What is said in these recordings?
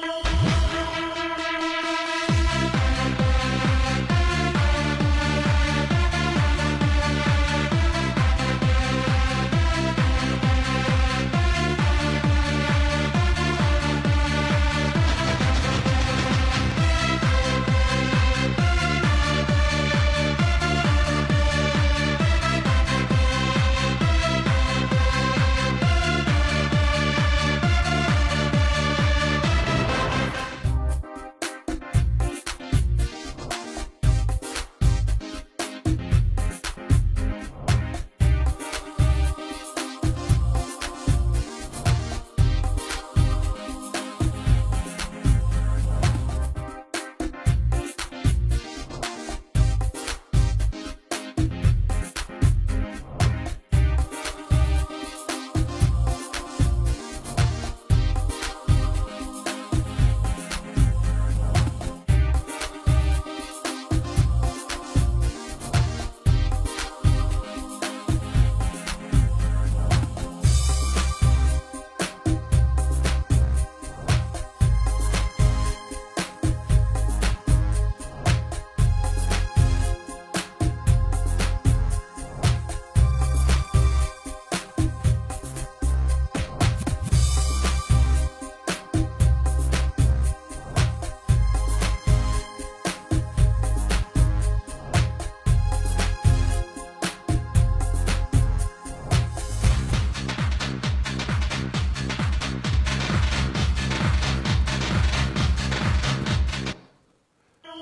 Thank you.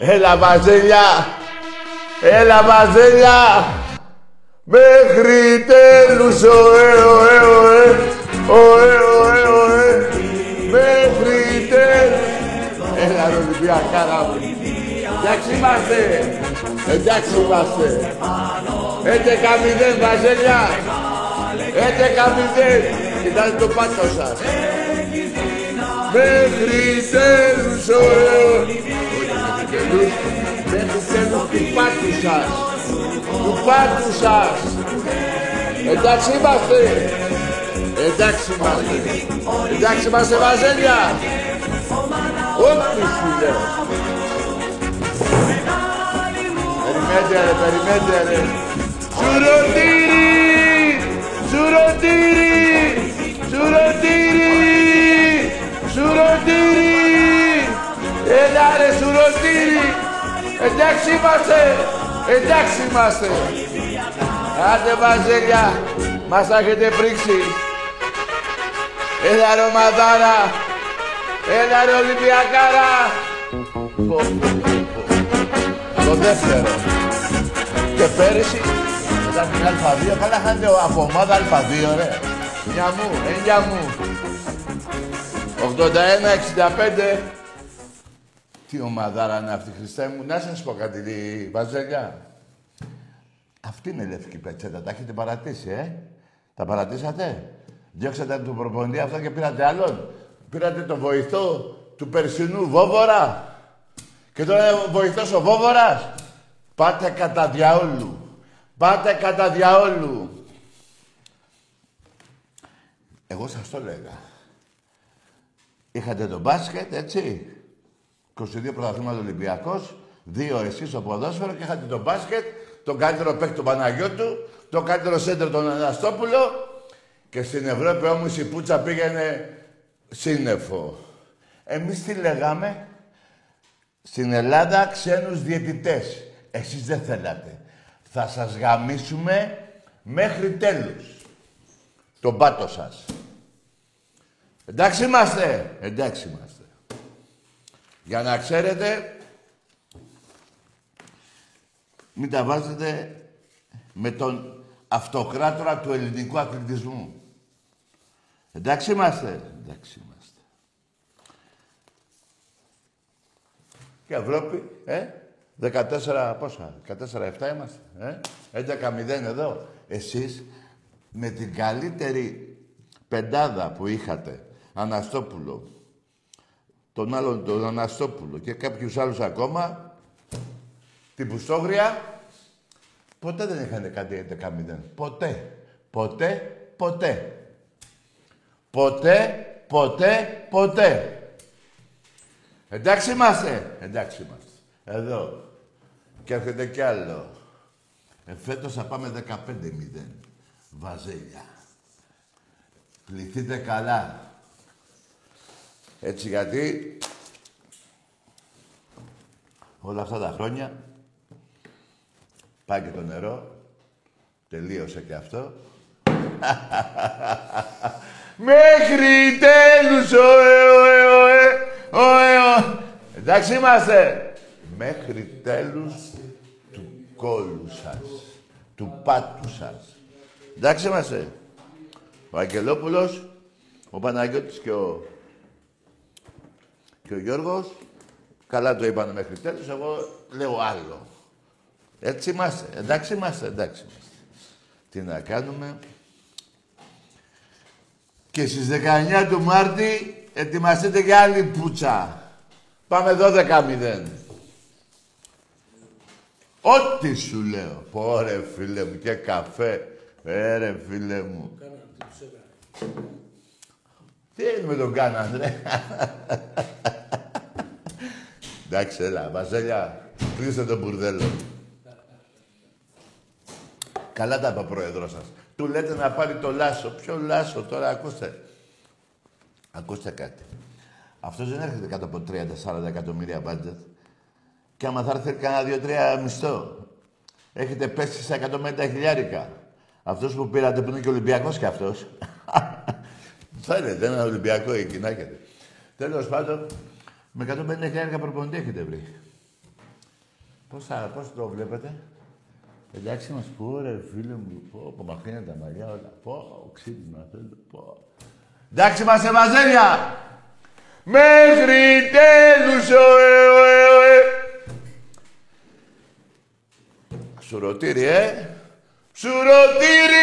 Έλα Βαζέλια! Έλα Βαζέλια! Μέχρι τέλους, ωε, ωε, ωε, ωε, ωε, ωε, μέχρι τέλους. Έλα ρε Ολυμπιακάρα μου. Εντάξει είμαστε. Εντάξει είμαστε. Έντεκα μηδέν Βαζέλια. Έντεκα μηδέν. Κοιτάξτε το πάτο σας. Μέχρι τέλους, ωε, ωε. Μέχρι τέλος του πάτου σας. Του πάτου σας. Εντάξει είμαστε. Εντάξει είμαστε. Εντάξει είμαστε Βαζέλια. Ό,τι σου λέω. Περιμένετε ρε, περιμένετε ρε. Σουρωτήρι! Σουρωτήρι! Σουρωτήρι! Έλα ρε σουρωτήρι! Εντάξει είμαστε! Εντάξει είμαστε! Άντε Βαζέλια! Μας τα έχετε πρίξει! Έλα ρε Μαδάρα! Έλα ρε Ολυμπιακάρα! Το δεύτερο. Και πέρυσι ήταν την Α2, καλά είχατε από ομάδα Α2, ρε. Μια μου, εννιά μου. 81-65. Τι ομαδάρα είναι αυτή, Χριστέ μου. Να σας πω κάτι, Βαζέλια. Αυτή είναι η λευκή πετσέτα. Τα έχετε παρατήσει, ε; Τα παρατήσατε; Διώξατε τον προπονητή αυτό και πήρατε άλλον; Πήρατε τον βοηθό του περσινού Βόβορα; Και τώρα είναι βοηθός ο Βόβορας; Πάτε κατά διαόλου. Πάτε κατά διαόλου. Εγώ σας το έλεγα. Είχατε το μπάσκετ, έτσι; 22 πρωταθλήματα Ολυμπιακός, δύο εσείς στο ποδόσφαιρο και είχατε το μπάσκετ, τον καλύτερο παίκτη τον Παναγιώτου, τον καλύτερο σέντερ τον Αναστόπουλο και στην Ευρώπη όμως η Πούτσα πήγαινε σύννεφο. Εμείς τι λέγαμε, στην Ελλάδα ξένους διαιτητές. Εσείς δεν θέλατε. Θα σας γαμίσουμε μέχρι τέλους. Τον πάτο σας. Εντάξει είμαστε. Εντάξει είμαστε. Για να ξέρετε, μην τα βάζετε με τον αυτοκράτορα του ελληνικού αθλητισμού. Εντάξει είμαστε. Εντάξει είμαστε. Και Ευρώπη, ε, 14 πόσα, 14-7 είμαστε, ε, 11-0 εδώ. Εσείς με την καλύτερη πεντάδα που είχατε, Αναστόπουλο, τον άλλον τον Αναστόπουλο και κάποιους άλλους ακόμα, την Πουστόγρια, ποτέ δεν είχαν κάτι 11-0. Ποτέ. Ποτέ, ποτέ. Ποτέ, ποτέ, ποτέ. Εντάξει είμαστε. Εντάξει είμαστε. Εδώ. Και έρχεται κι άλλο. Ε, φέτος θα πάμε 15-0. Βαζέλια. Πληθείτε καλά. Έτσι γιατί όλα αυτά τα χρόνια πάει και το νερό. Τελείωσε και αυτό. Μέχρι τέλους, ωε, ωε, ωε, ωε, ωε. Εντάξει είμαστε. Μέχρι τέλους του κόλου σας, του πάτου σας. Εντάξει είμαστε. Ο Αγγελόπουλος, ο Παναγιώτης και ο, και ο Γιώργος, καλά το είπανε μέχρι τέλους, εγώ λέω άλλο. Έτσι είμαστε. Εντάξει είμαστε, εντάξει είμαστε. Τι να κάνουμε. Και στις 19 του Μάρτη ετοιμαστείτε για άλλη πουτσα. Πάμε 12-0. Ό,τι σου λέω. Πόρε φίλε μου και καφέ. Έρε φίλε μου. Τι είναι με τον Κάναν, ρε. Εντάξει, έλα, Βασέλια, κλείστε τον μπουρδέλο. Καλά τα είπα, πρόεδρό σας. Του λέτε να πάρει το Λάσο. Ποιο Λάσο τώρα, ακούστε. Ακούστε κάτι. Αυτός δεν έρχεται κάτω από 30-40 εκατομμύρια μπάτζετ. Και άμα θα έρθει κανένα δύο-τρία μισθό. Έχετε πέσει σε 150 χιλιάρικα. Αυτός που πήρατε που είναι και Ολυμπιακός κι αυτός. Φαίνεται ένα Ολυμπιακό εκεί να έχετε. Τέλος πάντων, με 150 χιλιάρικα προπονητή έχετε βρει. Πώς, θα, πώς το βλέπετε; Εντάξει μας πω ρε φίλε μου, πω, πω μαχαίνε τα μαλλιά όλα. Πω, ξύπνημα θέλω, πω. Εντάξει μας Ευαζέλια. Μέχρι τέλους, ωε, ωε, ωε. Σουρωτήρι, ε. Σουρωτήρι!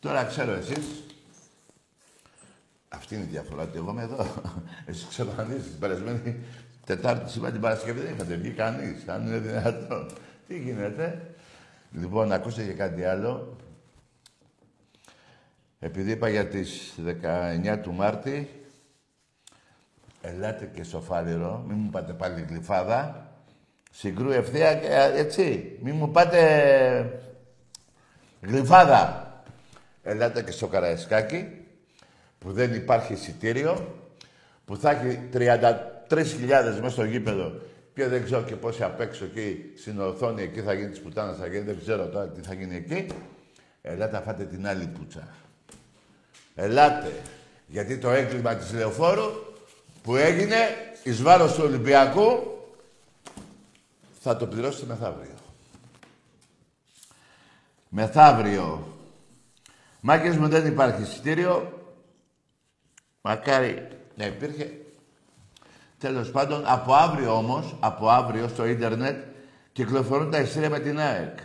Τώρα ξέρω εσείς. Αυτή είναι η διαφορά, ότι εγώ είμαι εδώ. Εσείς ξεφανίζεις την περασμένη Τετάρτη σήμερα την Παρασκευή δεν είχατε βγει κανείς. Αν είναι δυνατόν. Τι γίνεται. Λοιπόν, ακούστε και κάτι άλλο. Επειδή είπα για τις 19 του Μάρτη, ελάτε και στο Φάληρο, μην μου πάτε πάλι γλυφάδα. Συγκρού ευθεία και έτσι. Μην μου πάτε γλυφάδα. Ελάτε και στο Καραϊσκάκι, που δεν υπάρχει εισιτήριο, που θα έχει 3.000 μέσα στο γήπεδο και δεν ξέρω και πόσοι απ' έξω εκεί στην οθόνη, εκεί θα γίνει τη πουτάνα, θα γίνει, δεν ξέρω τώρα τι θα γίνει εκεί. Ελάτε να φάτε την άλλη πουτσα. Ελάτε. Γιατί το έγκλημα της Λεωφόρου που έγινε εις βάρος του Ολυμπιακού θα το πληρώσετε μεθαύριο. Μεθαύριο. Μάκες μου δεν υπάρχει εισιτήριο. Μακάρι να υπήρχε. Τέλος πάντων, από αύριο όμως, από αύριο στο ίντερνετ, κυκλοφορούν τα εισιτήρια με την ΑΕΚ.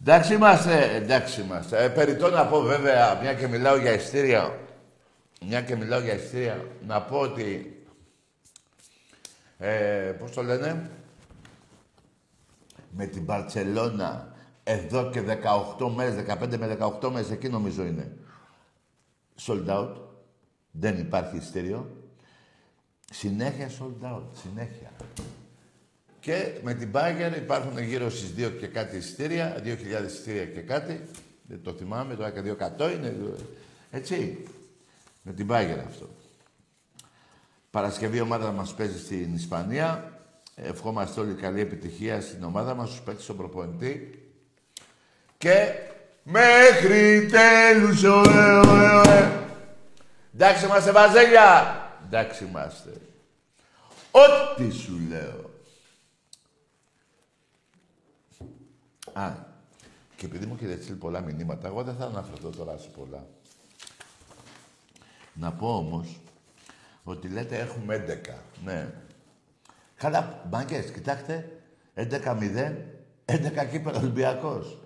Εντάξει είμαστε, εντάξει είμαστε. Ε, περιττώ να πω βέβαια, μια και μιλάω για εισιτήρια, μια και μιλάω για εισιτήρια, να πω ότι, ε, πώς το λένε, με την Μπαρτσελώνα, εδώ και 18 μέρες, 15 με 18 μέρες, εκεί νομίζω είναι, sold out. Δεν υπάρχει εισιτήριο. Συνέχεια sold out. Συνέχεια. Και με την Bagger υπάρχουν γύρω στις 2 και κάτι εισιτήρια, 2.000 εισιτήρια και κάτι. Δεν το θυμάμαι, το και 200 είναι. Έτσι. Με την Bagger αυτό. Παρασκευή ομάδα μας παίζει στην Ισπανία. Ευχόμαστε όλοι καλή επιτυχία στην ομάδα μας, στους παίκτες, στον προπονητή. Και μέχρι τέλους, ωε, ωε, ωε. Εντάξει είμαστε βαζέλια. Εντάξει είμαστε. Ό,τι σου λέω. Α, και επειδή μου έχετε στείλει πολλά μηνύματα, εγώ δεν θα αναφερθώ τώρα σε πολλά. Να πω όμως ότι λέτε έχουμε 11. Ναι. Καλά, μπαγκές, κοιτάξτε. 11-0, 11 κύπελο Ολυμπιακός.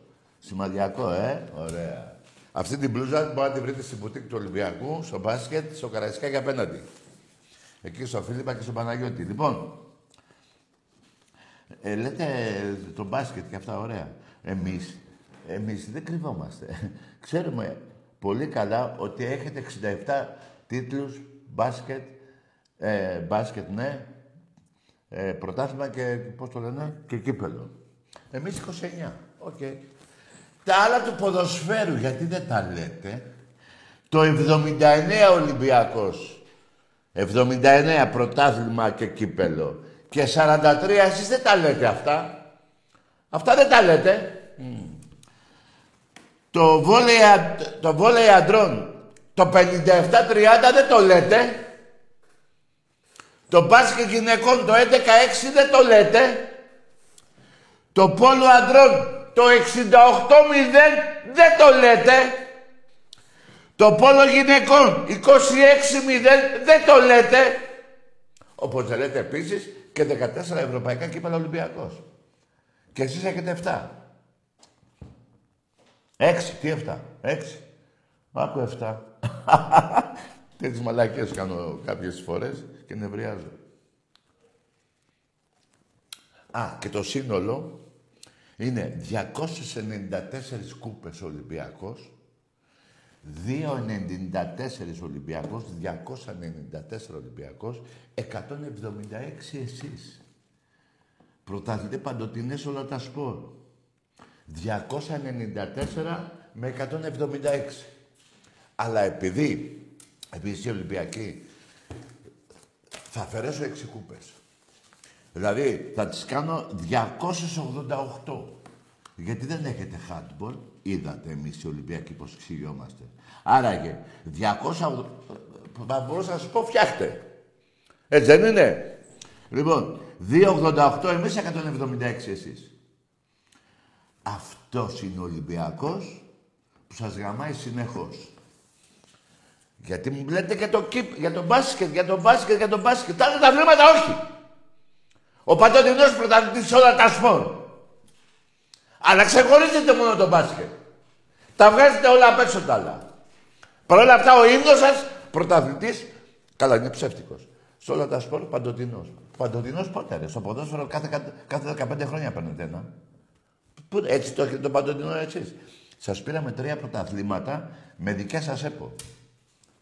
Σημαδιακό, ε. Ωραία. Αυτή την μπλούζα μπορείτε να τη βρείτε στην μπουτίκ του Ολυμπιακού, στο μπάσκετ, στο Καραϊσκάκι απέναντι. Εκεί στο Φίλιππα και στο Παναγιώτη. Λοιπόν, ε, λέτε το μπάσκετ και αυτά ωραία. Εμείς, εμείς δεν κρυβόμαστε. Ξέρουμε πολύ καλά ότι έχετε 67 τίτλους μπάσκετ, ε, μπάσκετ ναι, ε, πρωτάθλημα και πώς το λένε, και κύπελο. Εμείς 29. OK. Okay. Τα άλλα του ποδοσφαίρου, γιατί δεν τα λέτε. Το 79 Ολυμπιακός. 79 πρωτάθλημα και κύπελο. Και 43 εσείς δεν τα λέτε αυτά. Αυτά δεν τα λέτε. Το βόλεϊ, το βόλεϊ αντρών, το 57-30 δεν το λέτε. Το μπάσκετ γυναικών, το 11-6 δεν το λέτε. Το πόλο αντρών, το 68-0 δεν το λέτε. Το πόλο γυναικών, 26-0 δεν το λέτε. Όπως δεν λέτε επίσης και 14 ευρωπαϊκά κύπελα Ολυμπιακός. Και εσείς έχετε 7. Έξι, τι 7, έξι. Άκου 7. Τέτοιες μαλακίες κάνω κάποιες φορές και νευριάζω. Α, και το σύνολο είναι 294 κούπες Ολυμπιακός, 2,94 Ολυμπιακός, 294 Ολυμπιακός, 176 εσείς. Πρωταθλητέ παντοτινές όλα τα σπορ. 294 με 176. Αλλά επειδή, επειδή οι Ολυμπιακοί, θα αφαιρέσω 6 κούπες. Δηλαδή, θα τις κάνω 288. Γιατί δεν έχετε handball. Είδατε εμείς οι Ολυμπιακοί πώς ξυγιόμαστε. Άραγε, 200... Θα μπορούσα να σας πω φτιάχτε. Έτσι δεν είναι; Λοιπόν, 2,88 εμείς, 176 εσείς. Αυτός είναι ο Ολυμπιακός που σας γαμάει συνεχώς. Γιατί μου λέτε για το κύπ, για το μπάσκετ, για το μπάσκετ, για το μπάσκετ. Τα άλλα τα βλέμματα όχι. Ο Παντοτινός πρωταθλητής όλα τα σπορ. Αλλά ξεχωρίζετε μόνο το μπάσκετ. Τα βγάζετε όλα απ' έξω τα άλλα. Παρ' όλα αυτά ο ύμνος σας πρωταθλητής, καλά είναι ψεύτικος. Σε όλα τα σπορ παντοτινός. Παντοτινός πότε ρε, στο ποδόσφαιρο κάθε, κάθε 15 χρόνια παίρνετε ένα. Πού, έτσι το έχετε το παντοτινό εσείς. Σας πήραμε τρία πρωταθλήματα με δικέ σας έπο.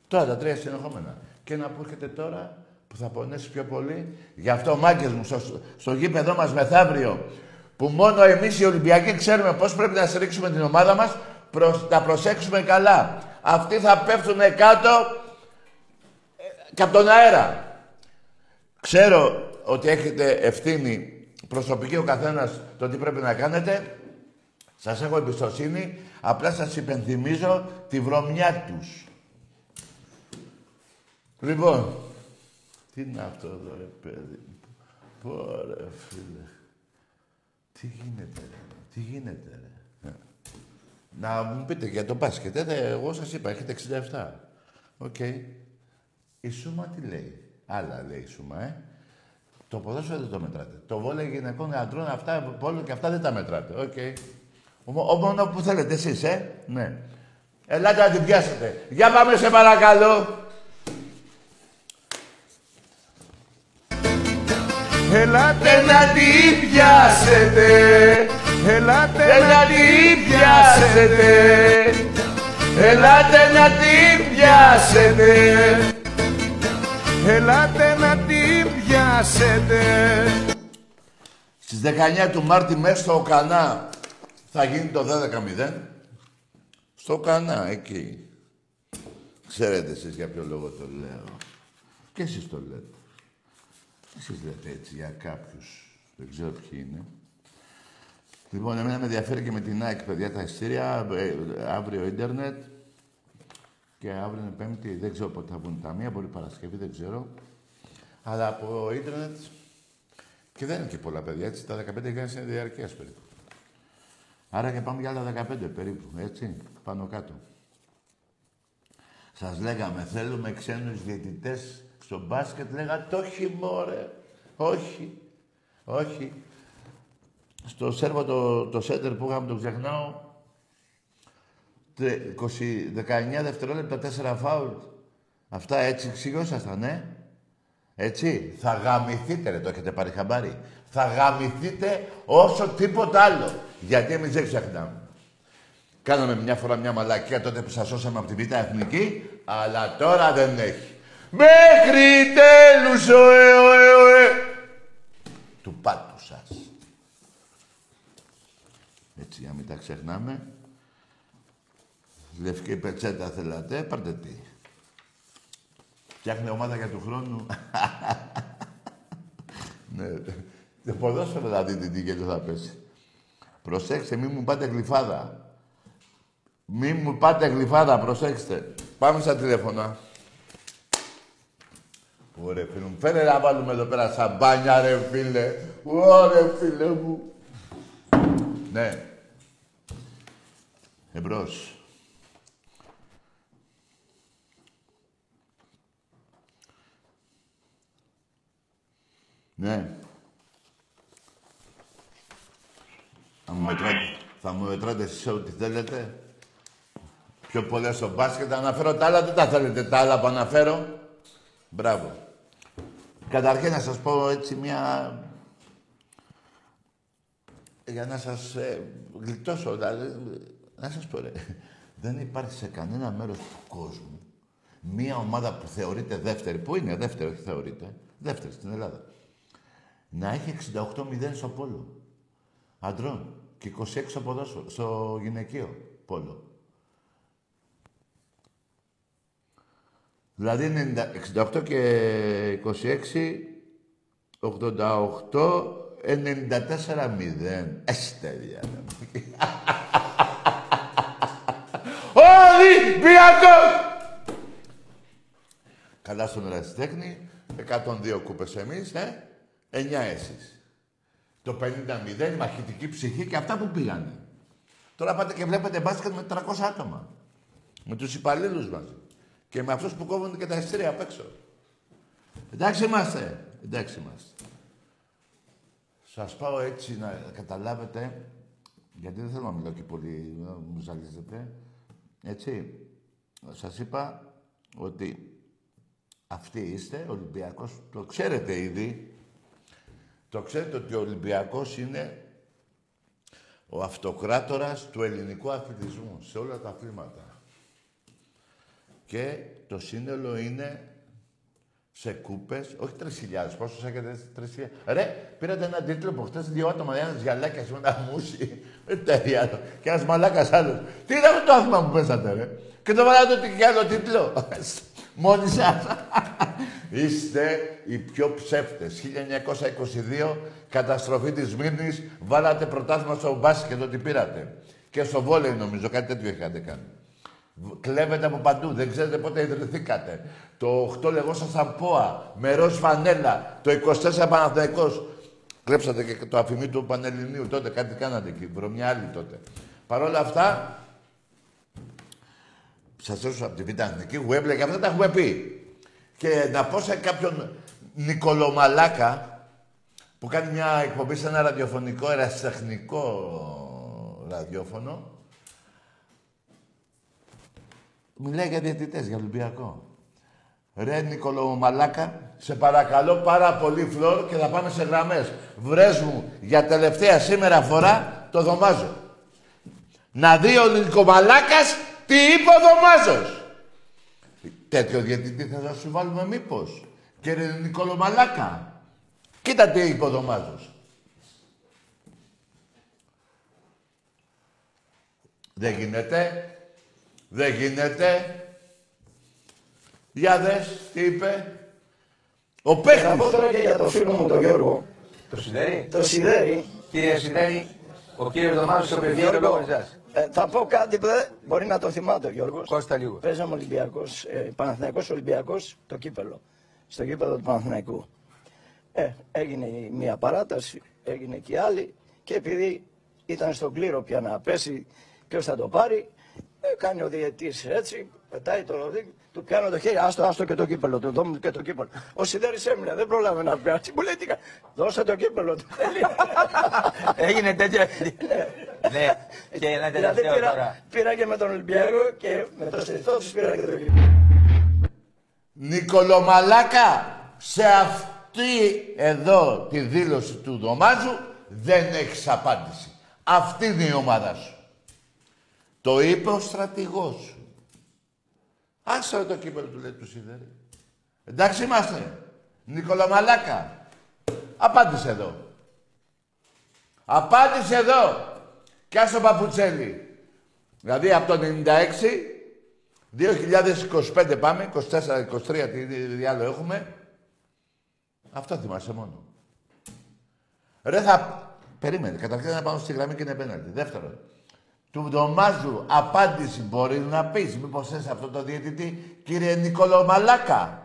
Τώρα τα τρία συνεχόμενα. Και να που έρχεται τώρα που θα πονέσει πιο πολύ. Γι' αυτό, μάγκες μου, στο, στο γήπεδό μας μεθαύριο, που μόνο εμείς οι Ολυμπιακοί ξέρουμε πώς πρέπει να στηρίξουμε την ομάδα μας, προς, να προσέξουμε καλά. Αυτοί θα πέφτουν κάτω ε, και από τον αέρα. Ξέρω ότι έχετε ευθύνη προσωπική ο καθένας το τι πρέπει να κάνετε. Σας έχω εμπιστοσύνη. Απλά σας υπενθυμίζω τη βρωμιά τους. Λοιπόν, τι είναι αυτό εδώ, ρε παιδί μου; Πω ρε, φίλε. Τι γίνεται, ρε; Τι γίνεται, ρε; Ε. Να μου πείτε για το μπάσκετ. Ε, εγώ σας είπα, έχετε 67. Οκ. Η Σούμα τι λέει; Άλλα λέει η Σούμα, ε. Το ποδόσφαιρο δεν το μετράτε. Το βόλεϊ γυναικών αντρών, αυτά, πόλο και αυτά δεν τα μετράτε. OK. Okay. μόνο που θέλετε εσείς, ε. Ναι. Ελάτε να την πιάσετε. Για πάμε σε παρακαλώ. Ελάτε να την πιάσετε. Ελάτε να την πιάσετε. Ελάτε να την πιάσετε. Ελάτε να την πιάσετε. Στις 19 του Μάρτη μέσα στο Οκανά θα γίνει το 12-0. Στο Οκανά, εκεί. Ξέρετε εσείς για ποιο λόγο το λέω. Και εσείς το λέτε. Εσείς λέτε έτσι για κάποιους. Δεν ξέρω ποιοι είναι. Λοιπόν, εμένα με ενδιαφέρει και με την ΑΕΚ, παιδιά, τα ειστήρια. Ε, αύριο ίντερνετ. Και αύριο είναι Πέμπτη. Δεν ξέρω πότε θα βγουν τα μία. Μπορεί Παρασκευή, δεν ξέρω. Αλλά από ίντερνετ. Και δεν είναι και πολλά παιδιά, έτσι. Τα 15 είναι διαρκεία περίπου. Άρα και πάμε για άλλα 15 περίπου, έτσι. Πάνω κάτω. Σας λέγαμε, θέλουμε ξένους διαιτητές στο μπάσκετ λέγατε όχι μωρέ, όχι, όχι. Στο σέρβο το, το σέντερ που είχαμε, το ξεχνάω, 20, 19 δευτερόλεπτα, 4 φάουλ. Αυτά έτσι ξυγόσασταν, ναι. Έτσι. Θα γαμηθείτε, ρε, το έχετε πάρει χαμπάρι. Θα γαμηθείτε όσο τίποτα άλλο. Γιατί εμείς δεν ξεχνάμε. Κάναμε μια φορά μια μαλακία τότε που σας σώσαμε από την Β' Εθνική, αλλά τώρα δεν έχει. Μέχρι τέλους, οε, οε, οε, του πάτου σας. Έτσι, για μην τα ξεχνάμε. Λευκή πετσέτα θέλατε, πάρτε τι. Φτιάχνει ομάδα για του χρόνου. ναι. Το ποδόσφαιρο θα δείτε τι και θα πέσει. Προσέξτε, μην μου πάτε γλυφάδα. Μην μου πάτε γλυφάδα, προσέξτε. Πάμε στα τηλέφωνα. Ωραία, φίλε μου. Φέρε να βάλουμε εδώ πέρα σαμπάνια, ρε φίλε. Ωραία, φίλε μου. Ναι. Εμπρός. Ναι. Θα μου μετράτε, θα μου μετράτε εσείς ό,τι θέλετε. Πιο πολλές στο μπάσκετ. Αναφέρω τα άλλα, δεν τα θέλετε τα άλλα που αναφέρω. Μπράβο. Καταρχήν να σας πω έτσι μια... Για να σας ε, γλιτώσω, δηλαδή, να σας πω ρε. Δεν υπάρχει σε κανένα μέρος του κόσμου μία ομάδα που θεωρείται δεύτερη, που είναι δεύτερη, όχι θεωρείται, δεύτερη στην Ελλάδα, να έχει 68-0 στο πόλο. Αντρών. Και 26 στο ποδόσφαιρο, στο γυναικείο πόλο. Δηλαδή 68 και 26, 88, 94-0. Εστέρια. Ολυμπιακός! Καλά στον ερασιτέχνη, 102 κούπες εμείς, ε. 9 εσείς. Το 50-0, μαχητική ψυχή και αυτά που πήγανε. Τώρα πάτε και βλέπετε μπάσκετ με 300 άτομα. Με τους υπαλλήλους μαζί. Και με αυτούς που κόβουν και τα εστρία απ' έξω. Εντάξει είμαστε. Εντάξει είμαστε. Σας πάω έτσι να καταλάβετε, γιατί δεν θέλω να μιλάω και πολύ, να μου ζαλίζετε. Έτσι, σας είπα ότι αυτοί είστε, Ολυμπιακός, το ξέρετε ήδη, το ξέρετε ότι ο Ολυμπιακός είναι ο αυτοκράτορας του ελληνικού αθλητισμού σε όλα τα αθλήματα. Και το σύνολο είναι σε κούπες, όχι 3.000, πόσους έχετε 3.000. Ρε, πήρατε ένα τίτλο που χτες δύο άτομα, ένας γυαλάκιας με ένα μουσι, με τέτοια και ένας μαλάκας άλλος. Τι είναι αυτό το άθλημα που πέσατε, ρε; Και το βάλατε και άλλο τίτλο. Μόνοι σας. Είστε οι πιο ψεύτες. 1922, καταστροφή της Μύρνης, βάλατε πρωτάθλημα στο μπάσκετ ότι πήρατε. Και στο βόλεϊ νομίζω, κάτι τέτοιο είχατε κάνει. Κλέβετε από παντού, δεν ξέρετε πότε ιδρυθήκατε. Το 8 λεγόσασταν ΠΟΑ, με ροζ φανέλα, το 24 Παναθηναϊκός. Κλέψατε και το αφημί του Πανελληνίου τότε, κάτι κάνατε εκεί, βρωμιά άλλη τότε. Παρ' όλα αυτά, σας έδωσα από τη Β' Αθηνική, Γουέμπλε και αυτά τα έχουμε πει. Και να πω σε κάποιον Νικολομαλάκα που κάνει μια εκπομπή σε ένα ραδιοφωνικό, ερασιτεχνικό ραδιόφωνο, μιλάει για διαιτητές, για Ολυμπιακό. Ρε Νικολομαλάκα, σε παρακαλώ πάρα πολύ φλόρ και θα πάμε σε γραμμές. Βρες μου για τελευταία σήμερα φορά το δωμάζω. Να δει ο Νικομαλάκας τι είπε ο Δωμάζος. Τέτοιο διαιτητή θα σου βάλουμε μήπως. Κύριε Νικόλο Μαλάκα. Κοίτα τι είπε ο Δωμάζος. Δεν γίνεται. Δεν γίνεται. Για δες, τι είπε. Ο παίχτης. Θα πω τώρα και για το φίλο μου τον Γιώργο. Το Σιδέρι. Το Σιδέρι. Κύριε Σιδέρι, ο κύριος Δωμάζος ο παιδί Γιώργο, εσάς. ε, θα πω κάτι που δεν μπορεί να το θυμάται ο Γιώργος. Κώστα λίγο. Παίζαμε Ολυμπιακός, ε, Παναθηναϊκός Ολυμπιακός, το κύπελο. Στο κύπελο του Παναθηναϊκού. Ε, έγινε η μία παράταση, έγινε και η άλλη και επειδή ήταν στον κλήρο πια να πέσει ποιος θα το πάρει, ε, κάνει ο διαιτής έτσι, πετάει το ροδί, του πιάνω το χέρι, άστο, άστο και το κύπελο, του δώμου και το κύπελο. Ο Σιδέρης έμεινε, δεν πρόλαβε να πιάσει, μου λέει τι κα- δώσε το κύπελο του. Έγινε τέτοιο. Ναι. Και ένα δηλαδή τελευταίο πήρα, τώρα. πήρα και με τον Ολυμπιακό και με το Σεριθό τους πήρα και το κύπελο. Νικολομαλάκα, σε αυτή εδώ τη δήλωση του Δωμάζου δεν έχεις απάντηση. Αυτή είναι η ομάδα σου. Το είπε ο στρατηγός σου. Άσε το κύπελο του λέει του Σίδερη. Εντάξει είμαστε. Νικολομαλάκα. Απάντησε εδώ. Απάντησε εδώ. Κι άσε Παπουτσέλη. Δηλαδή από το 96, 2025 πάμε, 24, 23, τι άλλο έχουμε. Αυτό θυμάσαι μόνο. Ρε θα... Περίμενε. Καταρχήν να πάμε στη γραμμή και είναι πέναντι. Δεύτερον, του Ντομάζου απάντηση μπορείς να πεις. Μήπως θες αυτό το διαιτητή, κύριε Νικόλο Μαλάκα;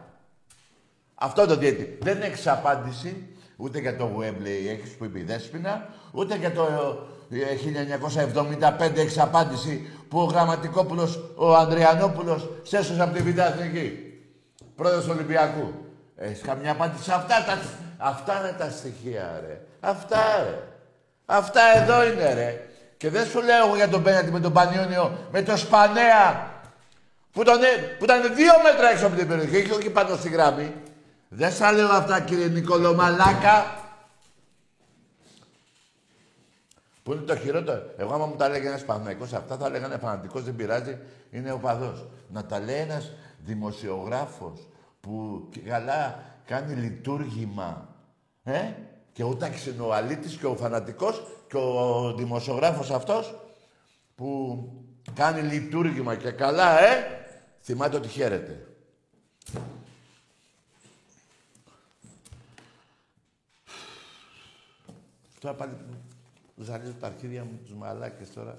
Αυτό το διαιτητή. Δεν έχεις απάντηση ούτε για το Wembley έχεις που είπε η Δέσποινα, ούτε για το 1975 ε, έχεις απάντηση που ο Γραμματικόπουλος, ο Ανδριανόπουλος, σέσωσε από τη Β' Εθνική. Πρόεδρος Ολυμπιακού. Έχεις καμιά απάντηση; Σε αυτά τα... Αυτά είναι τα στοιχεία, ρε. Αυτά, ρε. Αυτά εδώ είναι, ρε. Και δεν σου λέω για τον Πέναντι με τον Πανιόνιο, με τον Σπανέα, που, τον, που ήταν δύο μέτρα έξω από την περιοχή και όχι πάνω στη γράμμη. Δεν σας λέω αυτά, κύριε Νικολομαλάκα. Που είναι το χειρότερο. Εγώ, άμα μου τα έλεγε ένας Παναγικός, αυτά θα λέγανε φανατικός, δεν πειράζει, είναι ο παδός. Να τα λέει ένας δημοσιογράφος που καλά κάνει λειτουργήμα. Ε; Και ο Τάκης είναι ο αλήτης και ο φανατικός και ο δημοσιογράφος αυτός που κάνει λειτουργήμα και καλά, ε, θυμάται ότι χαίρεται. Τώρα πάλι ζαλίζω τα αρχίδια μου τους μαλάκες τώρα.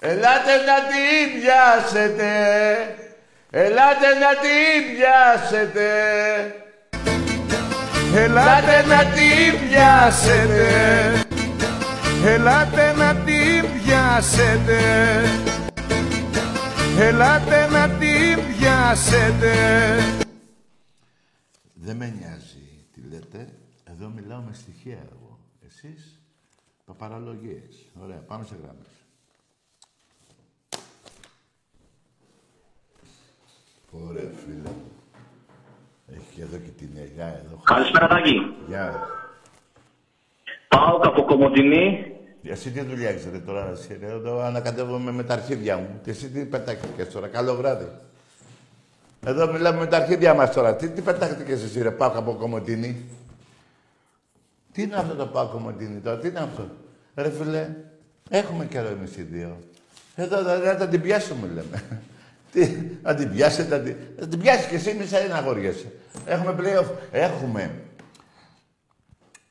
Ελάτε να την πιάσετε, ελάτε να την πιάσετε. Ελάτε να την πιάσετε Ελάτε να την πιάσετε Ελάτε να την πιάσετε Δεν με νοιάζει τι λέτε. Εδώ μιλάω με στοιχεία εγώ. Εσείς παπαραλογίες. Ωραία, πάμε σε γράμμες. Ωραία, φίλε. Έχει και εδώ και την Εγά εδώ. Καλησπέρα Τάκη. Γεια. Πάω από Κομωτινή. Εσύ τι δουλειά έχεις ρε τώρα, εσύ, ρε, εδώ ανακατεύομαι με τα αρχίδια μου. Και εσύ τι πετάχτηκες τώρα, καλό βράδυ. Εδώ μιλάμε με τα αρχίδια μας τώρα. Τι, τι πετάχτηκες εσύ ρε, πάω από Κομωτινή. Τι είναι αυτό το πάω Κομωτινή τώρα, τι είναι αυτό; Ρε φίλε, έχουμε καιρό εμείς οι δύο. Εδώ θα, θα την πιάσουμε λέμε. Τι, να την πιάσετε, να την, να την πιάσεις κι εσύ, μη σαν να αγοριέσαι. Έχουμε playoff. Έχουμε.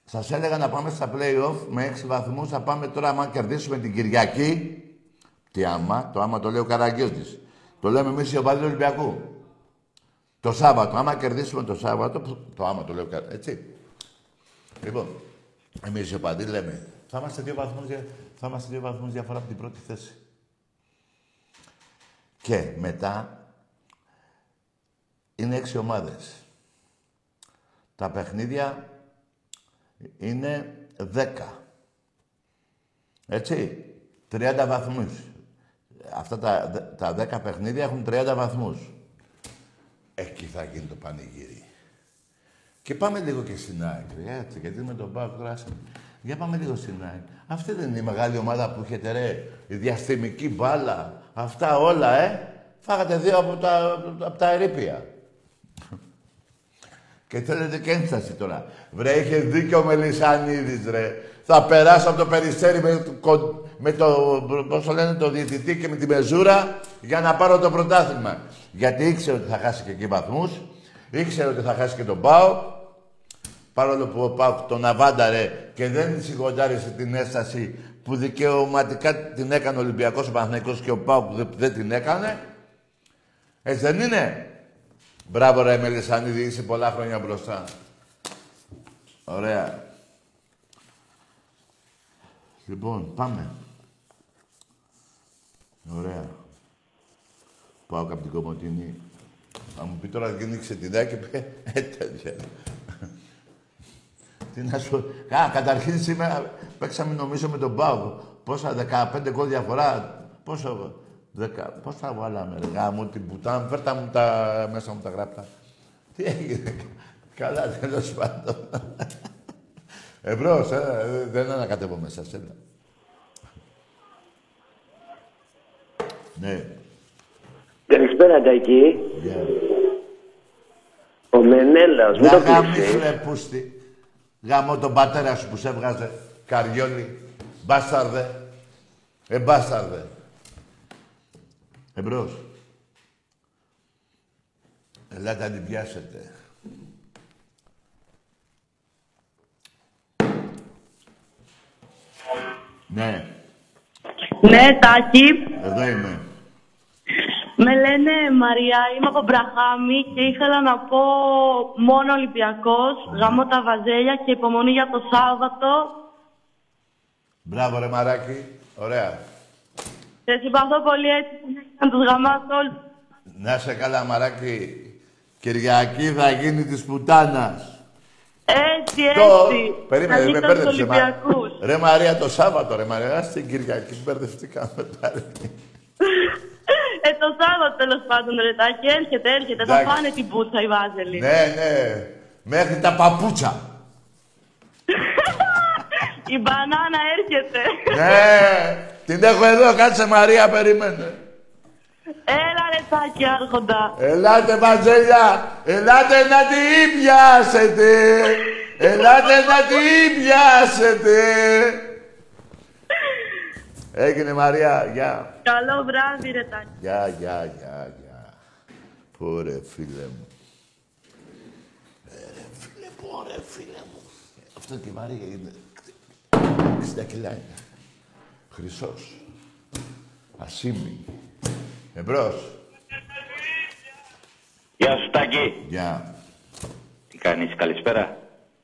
Σας έλεγα να πάμε στα play-off με έξι βαθμούς. Θα πάμε τώρα, άμα κερδίσουμε την Κυριακή. Τι άμα, το άμα το λέει ο Καραγκιώτης. Το λέμε εμείς οι οπαδοί του Ολυμπιακού. Το Σάββατο, άμα κερδίσουμε το Σάββατο, το άμα το λέω έτσι. Λοιπόν, εμείς οι οπαδοί λέμε, θα είμαστε δύο βαθμούς, θα είμαστε δύο βαθμούς διαφορά από την πρώτη θέση. Και μετά είναι έξι ομάδες. Τα παιχνίδια είναι δέκα. Έτσι. 30 βαθμούς. Αυτά τα, τα 10 παιχνίδια έχουν 30 βαθμούς. Εκεί θα γίνει το πανηγύρι. Και πάμε λίγο και στην άκρη, έτσι, γιατί με τον Πάο κράσαμε. Για πάμε λίγο στην άκρη. Αυτή δεν είναι η μεγάλη ομάδα που έχετε, ρε, η διαστημική μπάλα, Αυτά όλα, ε. Φάγατε δύο από τα, από τα ερήπια. Και θέλετε και ένσταση τώρα. Βρε, είχε δίκιο ο Μελισανίδης, ρε. Θα περάσω από το περιστέρι με το, με το, πώς το λένε, το διαιτητή και με τη μεζούρα για να πάρω το πρωτάθλημα. Γιατί ήξερε ότι θα χάσει και εκεί βαθμούς. Ήξερε ότι θα χάσει και τον Πάο. Παρόλο που ο Πάο τον αβάνταρε και δεν σιγοντάρισε την έσταση που δικαιωματικά την έκανε ο Ολυμπιακός, ο Παναθηναϊκός και ο Πάου που δεν την έκανε. Έτσι δεν είναι; Μπράβο ρε Μελισανίδη, είσαι πολλά χρόνια μπροστά. Ωραία. Λοιπόν, πάμε. Ωραία. Πάω από την Κομωτινή. Θα μου πει τώρα γίνηξε την δάκη, πει, ε, τέτοια. Τι να σου... Α, καταρχήν σήμερα παίξαμε νομίζω με τον Πάο. Πόσα, 15 γκολ διαφορά. Πόσο, δεκα... Πώς θα βάλαμε, ρε γάμο, την πουτάν. Φέρτα μου τα μέσα μου τα γράπτα. Τι έγινε. Καλά, τέλος πάντων. Εμπρός, ε, δεν ανακατεύω μέσα, σένα. Ναι. Καλησπέρα, Τάκη. Γεια. Ο Μενέλαος, μην Να το γαμίσου κλείσεις. ρε πούστη. Γαμώ τον πατέρα σου που σε έβγαζε. Καριόλι. Μπάσταρδε. Ε, μπάσταρδε. Εμπρός. Ελάτε να την πιάσετε. Ναι, Ναι, Τάκη. εδώ είμαι. Με λένε Μαριά, είμαι από Μπραχάμι και ήθελα να πω μόνο Ολυμπιακός, γάμω τα βαζέλια και υπομονή για το Σάββατο. Μπράβο ρε μαράκι. Ωραία. Σε συμπαθώ πολύ έτσι που να τους γαμάς όλους. Να σε καλά μαράκι. Κυριακή θα γίνει της πουτάνας. Έτσι, Το... έτσι. Περίμενε, με Καλύτερα στους μπέρδεψε. Μα... Ολυμπιακούς. Ρε Μαρία, το Σάββατο, ρε Μαρία. Ας την Κυριακή, μπερδευτήκαμε πάλι. Ε, το Σάββατο τέλος πάντων, ρε Τάκη, έρχεται, έρχεται. Θα Εντάξει. φάνε την πούτσα οι Βάζελοι. ναι, ναι. Μέχρι τα παπούτσα. Η μπανάνα έρχεται. ναι. Την έχω εδώ, κάτσε Μαρία, περίμενε. Έλα ρε Τάκη, άρχοντα. Ελάτε Βαζέλια, ελάτε να την πιάσετε. Ελάτε να την πιάσετε. Έγινε Μαρία, γεια. Καλό βράδυ, ρε Τάκη. Γεια, γεια, γεια, γεια. Πόρε φίλε μου. Ε, ρε φίλε μου, ωραία φίλε μου. Αυτό και η Μαρία είναι 60 κιλά είναι. Χρυσός. Ασίμι. Εμπρός. Γεια σου Τάκη. Γεια. Τι κάνεις, καλησπέρα.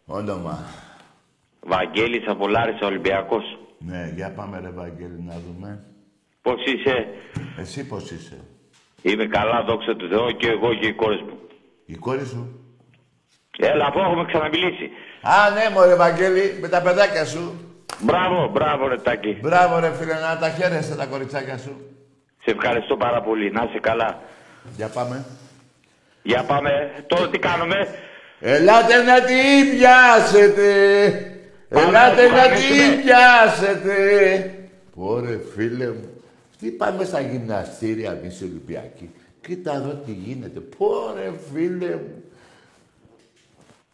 Όνομα. Βαγγέλης από Λάρισα Ολυμπιακός. Ναι, για πάμε ρε Βαγγέλη να δούμε. Πώς είσαι; Εσύ πώς είσαι; Είμαι καλά, δόξα τω Θεώ και εγώ και οι κόρες μου. Η κόρη σου; Έλα, αφού έχουμε ξαναμιλήσει. Α, ναι, μωρέ Βαγγέλη, με τα παιδάκια σου. Μπράβο, μπράβο ρε Τάκη. Μπράβο ρε φίλε, να τα χαίρεσαι τα κοριτσάκια σου. Σε ευχαριστώ πάρα πολύ. Να είσαι καλά. Για πάμε. Για πάμε. Τώρα τι κάνουμε; Ελάτε να την πιάσετε. Πάμε Ελάτε να να την την πιάσουμε. πιάσετε. Πόρε φίλε μου. Τι πάμε στα γυμναστήρια εμείς οι Ολυμπιακοί; Κοίτα εδώ τι γίνεται. Πόρε φίλε μου.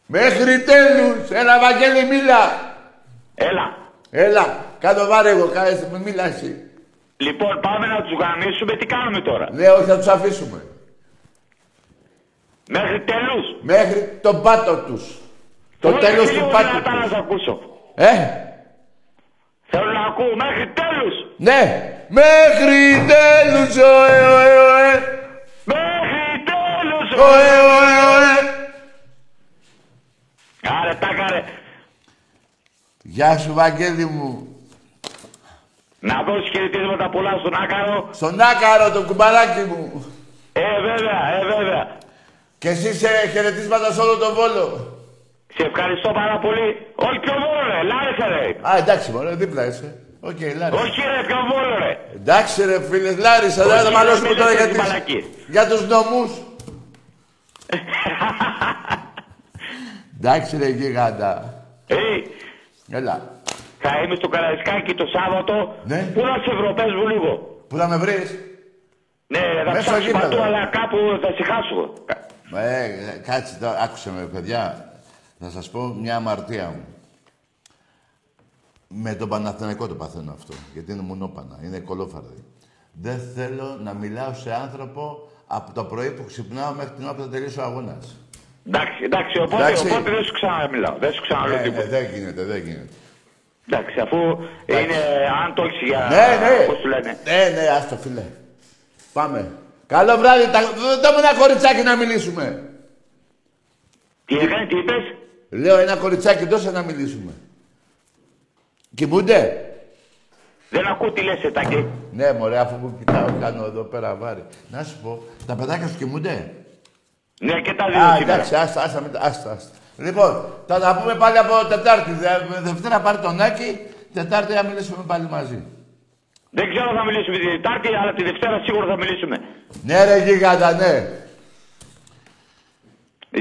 Μέχρι τέλους. Έλα Βαγγέλη μίλα. Έλα. Έλα. Κάτω βάρε εγώ. Κάτω με μίλα εσύ. Λοιπόν, πάμε να τους γαμίσουμε. Τι κάνουμε τώρα; Ναι, όχι θα τους αφήσουμε. Μέχρι τέλους. Μέχρι τον πάτο τους. Το Μόνο τέλος λίγο του πάτου δυνατά να τους. σε ακούσω. Ε, Θέλω να ακούω μέχρι τέλους. ναι. Μέχρι τέλους, ωε, ωε, ωε. Μέχρι τέλους. Ωε, ωε, ωε. Άρε, τάκα ρε. Γεια σου, Βαγγέλη μου. Να δώσεις χαιρετίσματα πολλά στον Άκαρο. Στον Άκαρο, το κουμπαράκι μου. Ε, βέβαια, ε, βέβαια. Και εσύ σε χαιρετίσματα σε όλο τον Βόλο. Σε ευχαριστώ πάρα πολύ. Όχι ποιο Βόλο ρε, Λάρισα ρε. Α, εντάξει, μωρέ, δίπλα είσαι. Οκ, Λάρισα. Όχι ρε, ποιο Βόλο ρε. Εντάξει, ρε φίλε, Λάρισα, δεν θα Όχι, μαλώσουμε μην τώρα λες για, τέτοιες τις... μαλακίες. για τους νομούς. Εντάξει, ρε γίγαντα. Ε, Έλα. θα είμαι στο Καραϊσκάκι το Σάββατο. Ναι. Πού να σε βρω, πες μου λίγο. Πού θα με βρεις; Ναι, θα Μέσα στο ψάξω γήπεδο. παντού, αλλά κάπου θα σε χάσω. Ε, ε, κάτσε τώρα, άκουσε με, παιδιά. Θα σας πω μια αμαρτία μου. Με τον Παναθηναϊκό το παθαίνω αυτό, γιατί είναι μονόπανα, είναι κολόφαρδη. Δεν θέλω να μιλάω σε άνθρωπο από το πρωί που ξυπνάω μέχρι την ώρα που θα τελειώσει ο αγώνας. Εντάξει, εντάξει, οπότε, Εντάξει. οπότε δεν σου ξαναμιλάω. Δεν σου ξαναλέω Ε, τίποτα. ε, δεν γίνεται, δεν γίνεται. Εντάξει, αφού είναι, αν το έχεις για... Ναι, ναι. Πώς του λένε. Ναι, ναι, άστο φίλε. Πάμε. Καλό βράδυ. Τα... Δώμε ένα κοριτσάκι να μιλήσουμε. Τι έκανε, τι είπες; Λέω ένα κοριτσάκι δώσε να μιλήσουμε. Κοιμούνται; Δεν ακούω τι λες, Ετάκη. Ναι, μωρέ, αφού που κοιτάω, κάνω εδώ πέρα βάρη. Να σου πω, τα παιδάκια σου κοιμούνται; Ναι, και τα δύο Α, σήμερα. εντάξει, άστα, άστα, μην τα- άστα, άστα. Λοιπόν, θα τα πούμε πάλι από Τετάρτη. Δε- Δευτέρα πάρει τον Άκη, Τετάρτη θα μιλήσουμε πάλι μαζί. Δεν ξέρω αν θα μιλήσουμε τη Τετάρτη, αλλά τη Δευτέρα σίγουρα θα μιλήσουμε. Ναι, ρε γίγαντα, ναι.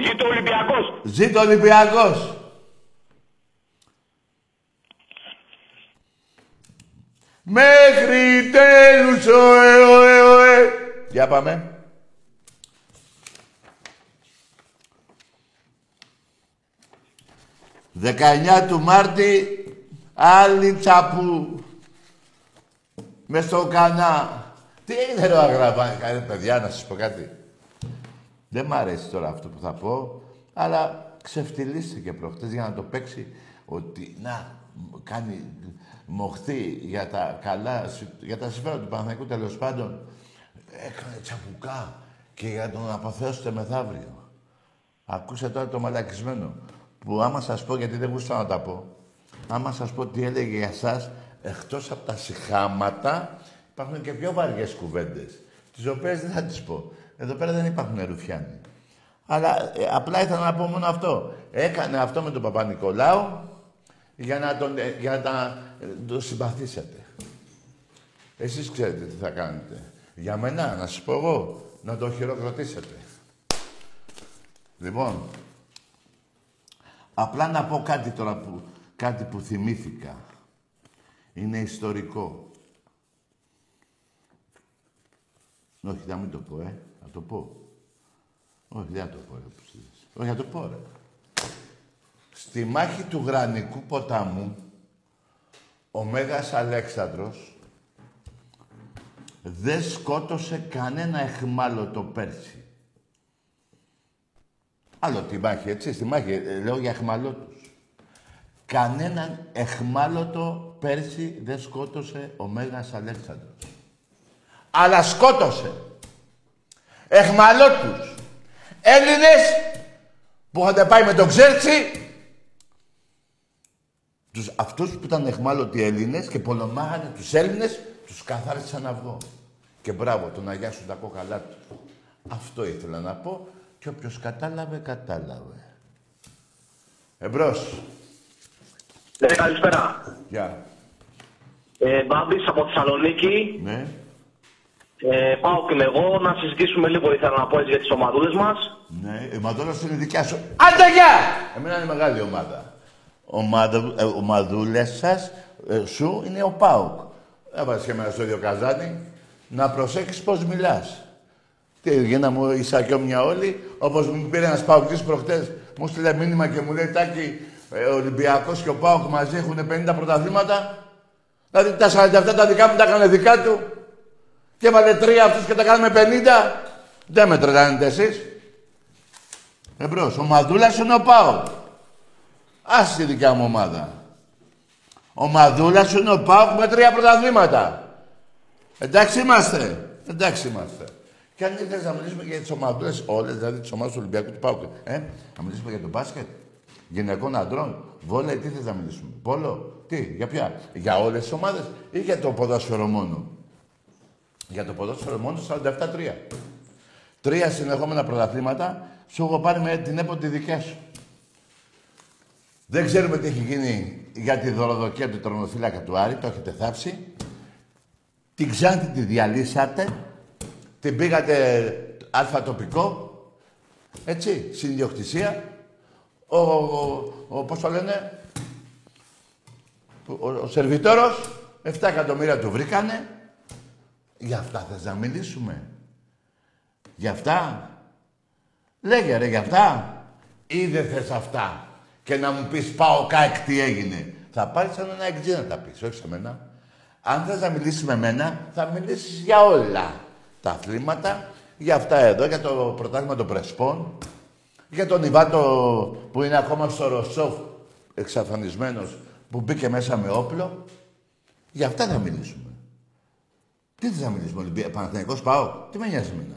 Ζήτω ο Ολυμπιακός. Ζήτω ο Ολυμπιακός. Μέχρι τέλους, ωε, ωε, ωε. Για πάμε. Δεκαεννιά του Μάρτη, άλλη τσαπού. Μες στο κανά. Τι είναι ρε αγραβάνικα, καλέ παιδιά, να σας πω κάτι. Δεν μ' αρέσει τώρα αυτό που θα πω, αλλά ξεφτυλίστηκε προχτές για να το παίξει ότι, να, κάνει μοχθή για τα καλά, συ- για τα συμφέροντα του Παναθηναϊκού τέλος πάντων. Έκανε τσαπουκά και για τον αποθέωσετε μεθαύριο. Ακούσε τώρα το μαλακισμένο. Που άμα σας πω, γιατί δεν γούσταω να τα πω, άμα σας πω τι έλεγε για σας, εκτός από τα συχάματα, υπάρχουν και πιο βαριές κουβέντες, τις οποίες δεν θα τις πω. Εδώ πέρα δεν υπάρχουν ρουφιάνοι. Αλλά ε, απλά ήθελα να πω μόνο αυτό. Έκανε αυτό με τον Παπα-Νικολάου για να τον, ε, για να τα, ε, τον συμπαθήσετε. Εσείς ξέρετε τι θα κάνετε. Για μένα, να σας πω εγώ, να το χειροκροτήσετε. Λοιπόν, απλά να πω κάτι τώρα που, κάτι που θυμήθηκα. Είναι ιστορικό. Όχι, να μην το πω, ε. Να το πω. Όχι, δεν θα το πω, ρε. Πουστίδες. Όχι, θα το πω, ρε. Στη μάχη του Γρανικού ποταμού, ο Μέγας Αλέξανδρος δεν σκότωσε κανένα εχμάλωτο πέρσι. Άλλο τη μάχη, έτσι, στη μάχη, ε, λέω για εχμαλώτους. Κανέναν εχμάλωτο πέρσι δεν σκότωσε ο Μέγας Αλέξανδρος. Αλλά σκότωσε εχμαλώτους Έλληνες που είχαν πάει με τον Ξέρτσι τους, αυτούς που ήταν εχμάλωτοι Έλληνες και πολεμάγανε τους Έλληνες, τους καθάρισαν αυγό. Και μπράβο, τον αγιάσουν τα κόκαλά τους. Αυτό ήθελα να πω και όποιος κατάλαβε, κατάλαβε. Εμπρός. Ναι, καλησπέρα. Γεια. Ε, Μπάμπης από Θεσσαλονίκη. Ναι. Ε, πάω και εγώ να συζητήσουμε λίγο, ήθελα να πω έτσι για τις ομαδούλες μας. Ναι, η Μαδόλας είναι δικιά σου. Άντε, γεια! Εμένα είναι μεγάλη ομάδα. Ομάδα, ε, ομαδούλες σας, ε, σου, είναι ο ΠΑΟΚ. Έβαζε και εμένα στο ίδιο καζάνι. Να προσέξεις πώς μιλάς. Τι, για να μου εισακιόμια όλοι, όπως μου πήρε ένας ΠΑΟΚτής προχτές, μου στείλε μήνυμα και μου λέει, Τάκη, ε, ο Ολυμπιακός και ο ΠΑΟΚ μαζί έχουν 50 πρωταθλήματα. Δηλαδή τα 47 τα δικά μου τα έκανε δικά του. Και έβαλε τρία αυτούς και τα κάνουμε 50. Δεν με τρελάνετε εσείς. Εμπρός, ο Μαδούλας είναι ο Πάοκ. Άσε τη δικιά μου ομάδα. Ο Μαδούλας είναι ο Πάοκ με τρία πρωταθλήματα. Εντάξει είμαστε. Εντάξει είμαστε. Και αν ήθελες να μιλήσουμε για τις ομαδούλες όλες, δηλαδή τις ομάδες του Ολυμπιακού του Πάοκ, ε, να μιλήσουμε για το μπάσκετ, γυναικών αντρών, βόλεϊ, τι θες να μιλήσουμε, πόλο, τι, για ποια, για όλες τις ομάδες ή για το ποδόσφαιρο μόνο. Για το ποδόσφαιρο μόνο 47-3. Τρία συνεχόμενα πρωταθλήματα σου έχω πάρει με την έποτη δικιά σου. Δεν ξέρουμε τι έχει γίνει για τη δωροδοκία του τρονοφύλακα του Άρη, το έχετε θάψει. Την Ξάνθη τη διαλύσατε, την πήγατε αλφα τοπικό, έτσι, συνδιοκτησία. Ο, ο, ο, ο πώς το λένε, ο, ο σερβιτόρος, 7 εκατομμύρια του βρήκανε. Για αυτά θες να μιλήσουμε. Για αυτά. Λέγε ρε για αυτά. Ή δεν θες αυτά. Και να μου πεις πάω κάκ τι έγινε. Θα πάρεις σαν ένα εκτζή να τα πεις, όχι σε μένα. Αν θες να μιλήσεις με μένα, θα μιλήσεις για όλα τα αθλήματα. Για αυτά εδώ, για το πρωτάθλημα των Πρεσπών. Για τον Ιβάτο που είναι ακόμα στο Ροσόφ εξαφανισμένος που μπήκε μέσα με όπλο. Για αυτά θα μιλήσουμε. Τι θες να μιλήσουμε, Ολυμπία, Παναθηναϊκός πάω. Τι με νοιάζει εμένα;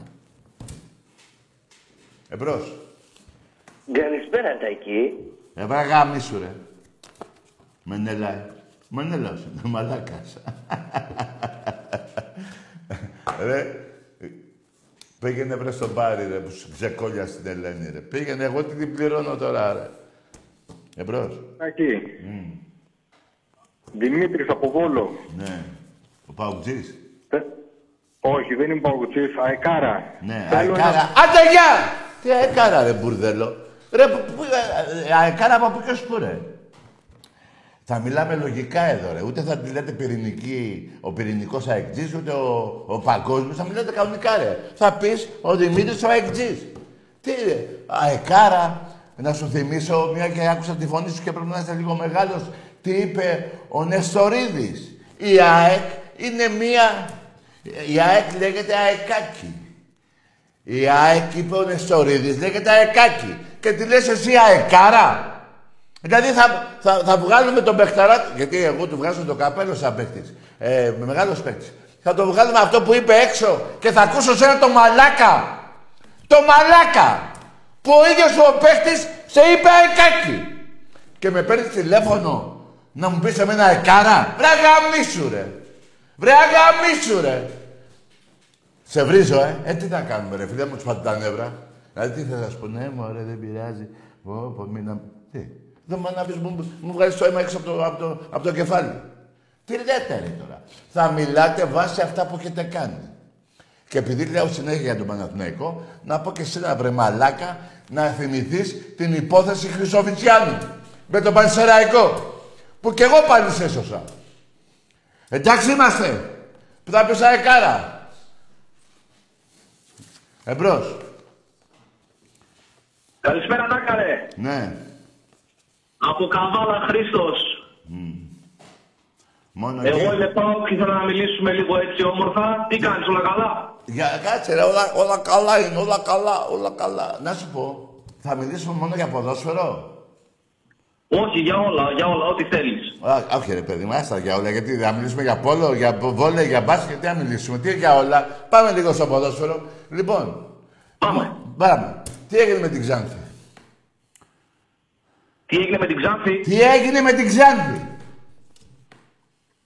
Εμπρός. Καλησπέρα, Τάκη. Ε, βραγά μίσου, ρε. Μενέλα. Μενέλαος είναι, μαλάκας. ρε, πήγαινε βρε στον Πάρη, ρε, που σου ξεκόλια στην Ελένη, ρε. Πήγαινε, εγώ τι την πληρώνω τώρα, ρε. Εμπρός. Τάκη. Δημήτρης από Βόλο. Ναι. Ο Παουτζής. Θε- Όχι, δεν είμαι παγκουτσής. Αεκάρα. Ναι, Θέλω ένα- αεκάρα. Άντε, γεια! Τι αεκάρα, ρε, μπουρδέλο. Ρε, που, που, ε, ε, αεκάρα από ποιος που, ρε. Θα μιλάμε λογικά εδώ, ρε. Ούτε θα τη λέτε πυρηνική, ο πυρηνικός αεκτζής, ούτε ο, ο παγκόσμιος. Θα μιλάτε κανονικά, ρε. Θα πεις ο Δημήτρης ο αεκτζής. Τι ρε, αεκάρα, να σου θυμίσω, μια και άκουσα τη φωνή σου και πρέπει να είσαι λίγο μεγάλος. Τι είπε ο Νεστορίδης. Η ΑΕΚ είναι μία... Η ΑΕΚ λέγεται αεκάκι. Η ΑΕΚ είπε ο Νεστορίδης λέγεται αεκάκι. Και τη λες εσύ αεκάρα. Δηλαδή θα, θα, θα βγάλουμε τον παιχταρά, γιατί εγώ του βγάζω το καπέλο σαν παίχτης, ε, με μεγάλος παίχτης. Θα το βγάλουμε αυτό που είπε έξω και θα ακούσω σένα το μαλάκα. Το μαλάκα. Που ο ίδιος ο παίχτης σε είπε αεκάκι. Και με παίρνει τηλέφωνο να μου πεις εμένα εκάρα. Βρε αγαμίσου ρε. Βρε αγαμίσου ρε. Σε βρίζω, ε. Ε, τι να κάνουμε, ρε φίλε, μου τους πάτε τα νεύρα. Δηλαδή, τι θα σας πω, ναι, μωρέ, δεν πειράζει. Πω, πω, μην να... Τι; Δεν μου να πεις, μου, μου βγάζεις το αίμα έξω από το, από, το, από το κεφάλι. Τι λέτε, ρε, τώρα. Θα μιλάτε βάσει αυτά που έχετε κάνει. Και επειδή λέω συνέχεια για τον Παναθηναϊκό, να πω και εσένα, βρε μαλάκα, να θυμηθείς την υπόθεση Χρυσοβιτσιάνου. Με τον Πανσεραϊκό. Που κι εγώ πάλι σε έσωσα. Εντάξει είμαστε. Που θα πεις αεκάρα. Εμπρός. Καλησπέρα, Νάκαρε. Ναι. Από Καβάλα Χρήστος. Μόνο Εγώ εκεί. είμαι πάω και ήθελα να μιλήσουμε λίγο έτσι όμορφα. Τι κάνεις, όλα καλά; Για, κάτσε ρε, όλα, όλα καλά είναι, όλα καλά, όλα καλά. Να σου πω, θα μιλήσουμε μόνο για ποδόσφαιρο; Όχι, για όλα, για όλα, ό,τι θέλεις. Α, όχι ρε παιδί μου, άστα για όλα. Γιατί θα μιλήσουμε για πόλο, για βόλε, για μπάσκετ, τι να μιλήσουμε. Τι για όλα. Πάμε λίγο στο ποδόσφαιρο. Λοιπόν, Πάμε. πάμε. Τι έγινε με την Ξάνθη; Τι έγινε με την Ξάνθη; Τι έγινε με την Ξάνθη;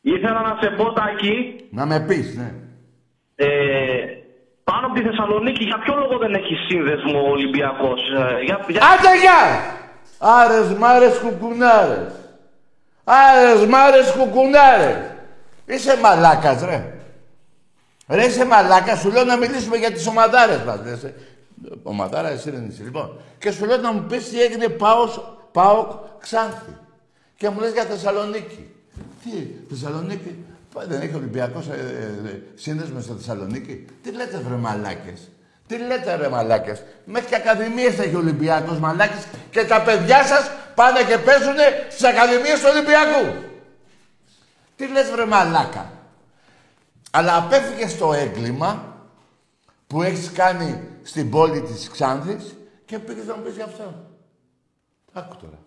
Ήθελα να σε πω, Τάκη, Να με πεις, ναι. ε, πάνω από τη Θεσσαλονίκη, για ποιο λόγο δεν έχεις σύνδεσμο ο Ολυμπιακός. Ε, για, για... Άντε γεια! Άρες μάρες κουκουνάρες. Άρες μάρες κουκουνάρες. Είσαι μαλάκας ρε. Ρε είσαι μαλάκας, σου λέω να μιλήσουμε για τις ομαδάρες μας. Λες, ε. Ομαδάρα εσύ δεν είσαι. Λοιπόν, και σου λέω να μου πεις τι έγινε πάω, πάω Ξάνθη. Και μου λες για Θεσσαλονίκη. Τι, Θεσσαλονίκη; Πα, Δεν έχει Ολυμπιακός ε, ε, ε, σύνδεσμος στη Θεσσαλονίκη; Τι λέτε βρε μαλάκες; Τι λέτε ρε μαλάκες; Μέχρι και ακαδημίες έχει ο Ολυμπιακός μαλάκες; Και τα παιδιά σας πάνε και παίζουν στις ακαδημίες του Ολυμπιακού. Τι λες βρε μαλάκα; Αλλά απέφυγες στο έγκλημα που έχεις κάνει στην πόλη της Ξάνθης και πήγες να μου πεις γι' αυτό. Άκου τώρα.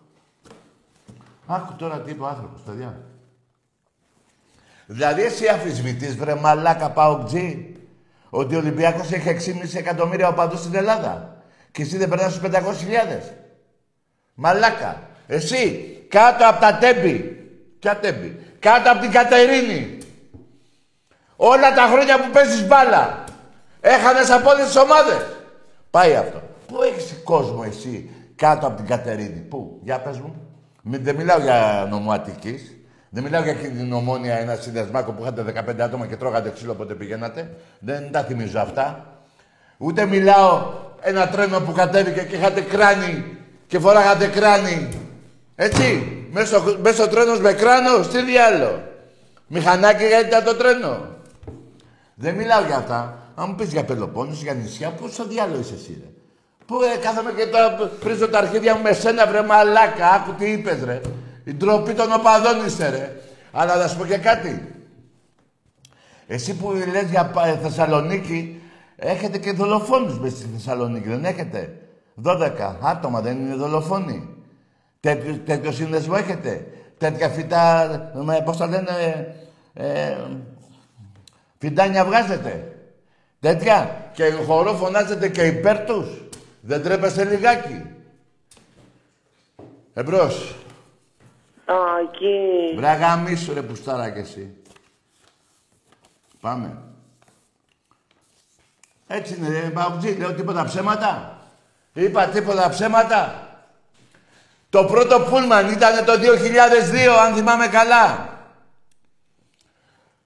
Άκου τώρα τι είπε ο άνθρωπος, παιδιά. Δηλαδή εσύ αφισβητείς βρε μαλάκα Παοκτζή ότι ο Ολυμπιακός έχει 6,5 εκατομμύρια οπαδούς στην Ελλάδα και εσύ δεν περνάς στους 500.000. Μαλάκα. Εσύ κάτω από τα τέμπη. Ποια τέμπη; Κάτω από την Κατερίνη. Όλα τα χρόνια που παίζεις μπάλα. Έχανες από όλες τις ομάδες. Πάει αυτό. Πού έχεις κόσμο εσύ κάτω από την Κατερίνη; Πού; Για πες μου. Μη- δεν μιλάω για νομό Αττικής. Δεν μιλάω για εκείνη την ομόνια, ένα συνδεσμάκο που είχατε 15 άτομα και τρώγατε ξύλο όποτε πηγαίνατε. Δεν τα θυμίζω αυτά. Ούτε μιλάω ένα τρένο που κατέβηκε και είχατε κράνη και φοράγατε κράνη. Έτσι. Μέσα στο, μέσα στο τρένος με κράνο, τι διάλο. Μηχανάκι γιατί ήταν το τρένο. Δεν μιλάω για αυτά. Αν μου πεις για Πελοπόννησο, για νησιά, πού στο διάλογο είσαι εσύ, ρε. Πού ε, κάθομαι και τώρα πρίζω τα αρχίδια μου με σένα, βρε μαλάκα. Άκου τι είπες, ρε. Η ντροπή των οπαδών είστε, ρε. Αλλά να σου πω και κάτι. Εσύ που λες για πα- ε, Θεσσαλονίκη, έχετε και δολοφόνους μες στη Θεσσαλονίκη, δεν έχετε; 12 άτομα δεν είναι δολοφόνοι. Τέτοιο, τέτοιο σύνδεσμο έχετε; Τέτοια φυτά, με, πώς τα λένε, ε, φυτάνια βγάζετε; Τέτοια. Και χορό φωνάζετε και υπέρ τους. Δεν τρέπεστε λιγάκι. Εμπρός. Ακή. Βρε γαμίσου ρε πουστάρα κι εσύ. Πάμε. Έτσι είναι ρε Μπαουτζή, λέω τίποτα ψέματα. Είπα τίποτα ψέματα. Το πρώτο πούλμαν ήταν το 2002, αν θυμάμαι καλά.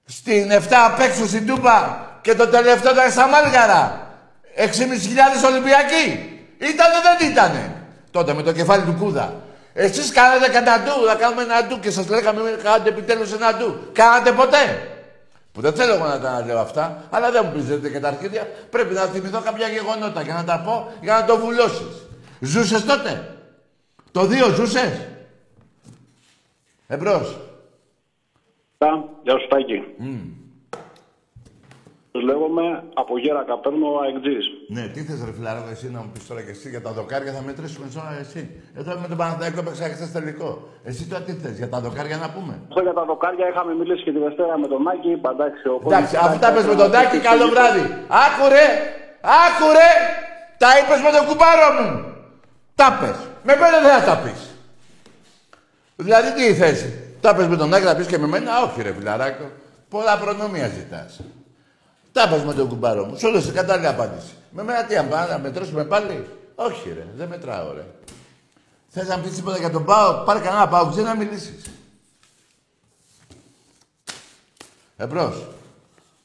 Στην 7 απ' έξω στην Τούπα και το τελευταίο ήταν στα Μάλγαρα. 6.500 Ολυμπιακοί. Ήτανε δεν ήτανε. Τότε με το κεφάλι του Κούδα. Εσείς κάνατε κατά ντου, να κάνουμε ένα ντου και σας λέγαμε κάνετε επιτέλους ένα ντου. Κάνατε ποτέ. Που δεν θέλω εγώ να τα λέω αυτά, αλλά δεν μου πεις και τα αρχίδια. Πρέπει να θυμηθώ κάποια γεγονότα για να τα πω, για να το βουλώσεις. Ζούσες τότε; Το δύο ζούσες; Εμπρός. Γεια σου Τάκη. Λέγομαι από Γέρακα, παίρνω αεκτζής. Ναι, τι θες ρε φιλαράκο εσύ να μου πεις τώρα και εσύ για τα δοκάρια θα μετρήσουμε τώρα εσύ. Εδώ με τον Παναθηναϊκό έπαιξα χθες τελικό. Εσύ τώρα τι θες, για τα δοκάρια να πούμε; Αυτό για τα δοκάρια είχαμε μιλήσει και τη Δευτέρα με τον Μάκη, είπα εντάξει. οπότε- Εντάξει, αφού τα πες με τον Τάκη, καλό βράδυ. Άκουρε, άκουρε, τα είπες με τον κουμπάρο μου. Τα πες. Με μένα δεν θα τα πεις. Δηλαδή τι η θέση. Τα πες με τον Τάκη, θα πεις και με μένα. Όχι ρε φιλαράκο. Πολλά προνομία ζητάς. Τα πες με τον κουμπάρο μου. Σου έδωσε κατάλληλη απάντηση. Με μένα τι, αν πάμε να μετρήσουμε πάλι; Όχι ρε, δεν μετράω ρε. Θες να πεις τίποτα για τον Πάο, πάρε κανένα Πάο, ξέρει να μιλήσεις. Εμπρός.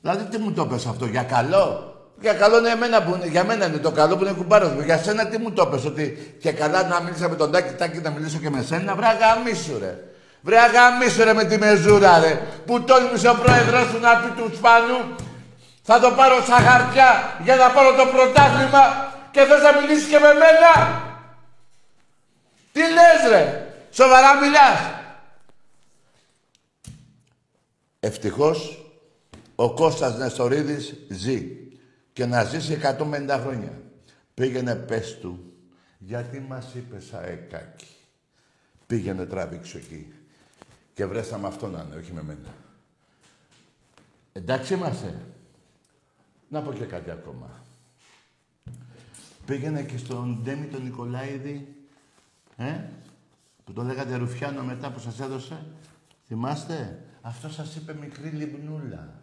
Δηλαδή τι μου το πες αυτό, για καλό; Για καλό είναι εμένα που είναι, για μένα είναι το καλό που είναι κουμπάρος μου. Για σένα τι μου το πες, ότι και καλά να μίλησα με τον Τάκη, Τάκη να μιλήσω και με σένα; Βρε αγαμίσου ρε. Βρε αγαμίσου ρε με τη μεζούρα ρε. Που τόλμησε ο πρόεδρος σου να πει του Σπανού. Θα το πάρω στα χαρτιά για να πάρω το πρωτάθλημα και θες να μιλήσεις και με μένα. Τι λες ρε; Σοβαρά μιλάς. Ευτυχώς ο Κώστας Νεστορίδης ζει και να ζήσει 150 χρόνια. Πήγαινε πες του, γιατί μας είπες αεκάκι. Πήγαινε τράβηξε εκεί. Και βρέσα με αυτό να είναι, όχι με μένα. Εντάξει είμαστε. Να πω και κάτι ακόμα. Πήγαινε και στον Ντέμι τον Νικολάηδη, ε, που το λέγατε Ρουφιάνο μετά που σας έδωσε. Θυμάστε, αυτό σας είπε μικρή λιμνούλα.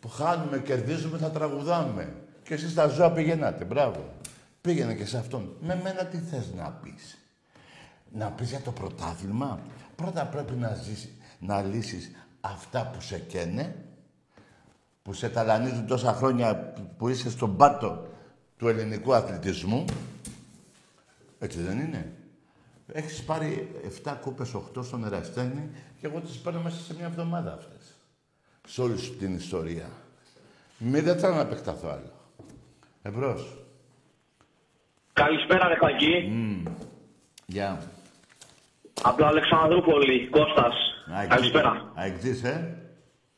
Που χάνουμε, κερδίζουμε, θα τραγουδάμε. Και εσείς τα ζώα πηγαίνατε, μπράβο. Πήγαινε και σε αυτόν. Με μένα τι θες να πεις; Να πεις για το πρωτάθλημα; Πρώτα πρέπει να, ζήσεις, να λύσεις αυτά που σε καίνε, που σε ταλανίζουν τόσα χρόνια που είσαι στον πάτο του ελληνικού αθλητισμού. Έτσι δεν είναι. Έχεις πάρει 7 κούπες, 8 στον Εραστέχνη και εγώ τις παίρνω μέσα σε μια εβδομάδα αυτές. Σε όλη σου την ιστορία. Μη δεν θέλω να επεκταθώ άλλο. Εμπρός. Καλησπέρα, ρε Τάκη. Γεια. Από το Αλεξανδρούπολη, Κώστας. Καλησπέρα. Αεξής, ε.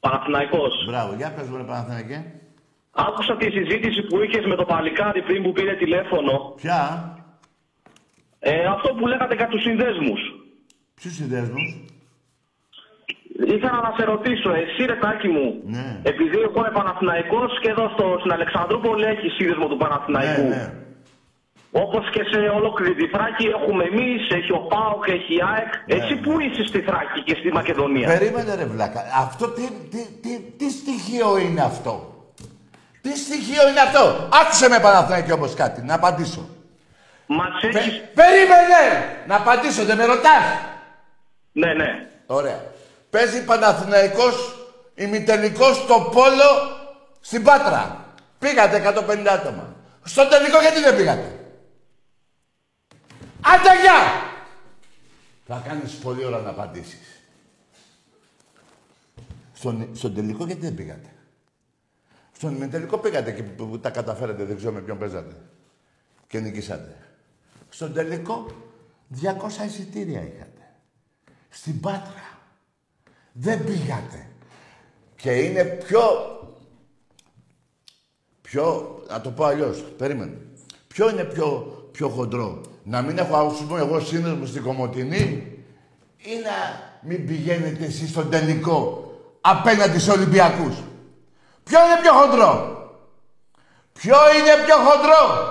Παναθηναϊκός. Μπράβο. Για πες μου, ρε Παναθηναϊκέ. Άκουσα τη συζήτηση που είχες με το παλικάρι πριν που πήρε τηλέφωνο. Ποια; Ε, αυτό που λέγατε για τους συνδέσμους. Ποιους συνδέσμους; Ήθελα να σε ρωτήσω, εσύ ρε Τάκη μου, Ναι. επειδή εγώ είμαι Παναθηναϊκός και εδώ στο, στην Αλεξανδρούπολη έχει σύνδεσμο του Παναθηναϊκού. Ναι, ναι. Όπως και σε ολόκληρη τη Θράκη έχουμε εμείς, έχει ο ΠΑΟΚ, έχει η ΑΕΚ. Ναι. Εσύ πού είσαι στη Θράκη και στη Μακεδονία; Περίμενε ρε βλάκα. Αυτό τι, τι, τι, τι στοιχείο είναι αυτό; Τι στοιχείο είναι αυτό; Άκουσε με Παναθηναϊκή όπως κάτι. Να απαντήσω. Μας Πε- έχεις... περίμενε! Να απαντήσω, δεν με ρωτάς. Ναι, ναι. Ωραία. Παίζει Παναθηναϊκός ημιτελικός στο Πόλο στην Πάτρα. Πήγατε 150 άτομα. Στο τελικό γιατί δεν πήγατε; Άντε γεια! Θα κάνεις πολλή ώρα να απαντήσεις. Στον, στον τελικό γιατί δεν πήγατε; Στον ημιτελικό πήγατε και που, που τα καταφέρατε, δεν ξέρω με ποιον παίζατε. Και νικήσατε. Στον τελικό 200 εισιτήρια είχατε. Στην Πάτρα. Δεν πήγατε. Και είναι πιο... Πιο... Να το πω αλλιώς. Περίμενε. Ποιο είναι πιο, πιο χοντρό; Να μην έχω ας πούμε εγώ σύνδεσμος στην Κομωτινή ή να μην πηγαίνετε εσείς στον τελικό απέναντι στους Ολυμπιακούς. Ποιο είναι πιο χοντρό; Ποιο είναι πιο χοντρό;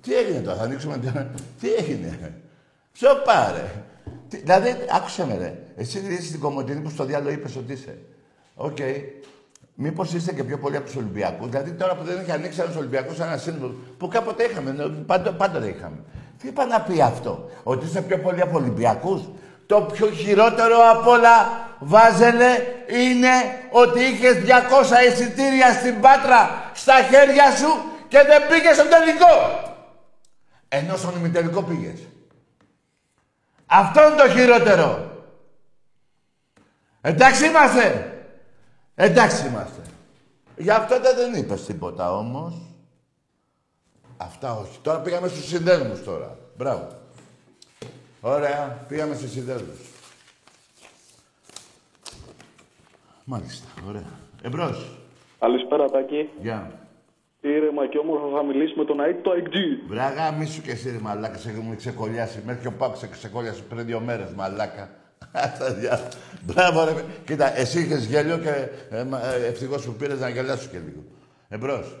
Τι έγινε τώρα, θα ανοίξουμε την... Τι έγινε; Ποιο πάρε; Τι, δηλαδή, άκουσε με ρε. Εσύ είσαι στην Κομωτινή που στο διάλογο είπες ότι είσαι. Οκ. Μήπως είστε και πιο πολύ από τους Ολυμπιακούς; Δηλαδή τώρα που δεν έχει ανοίξει ένας Ολυμπιακός ένα σύνδεσμο που κάποτε είχαμε, ναι, πάντα, πάντα δεν είχαμε. Τι είπα να πει αυτό, ότι είστε πιο πολύ από Ολυμπιακούς; Το πιο χειρότερο απ' όλα, Βάζελε, είναι ότι είχες 200 εισιτήρια στην Πάτρα στα χέρια σου και δεν πήγες στο τελικό. Ενώ στον ημιτελικό πήγες. Αυτό είναι το χειρότερο. Εντάξει είμαστε. Εντάξει είμαστε. Για αυτό δεν είπες τίποτα όμως. Αυτά όχι. Τώρα πήγαμε στους συνδέσμους τώρα. Μπράβο. Ωραία. Πήγαμε στους συνδέσμους. Μάλιστα. Ωραία. Εμπρός. Καλησπέρα, Τάκη. Γεια. Ήρεμα και όμορφα θα μιλήσουμε τον ΑΕΚ το AIG. Βράγα, μη σου και εσύ ρε μαλάκα, σε έχουμε ξεκολλιάσει. Μέχρι και ο Πάκος σε ξεκολλιάσει πριν δύο μέρες, μαλάκα. Αυτά διά. Μπράβο ρε. Κοίτα, εσύ είχες γέλιο και ε, μα- ε, ευτυχώς που πήρες να γελάσου και λίγο. Εμπρός.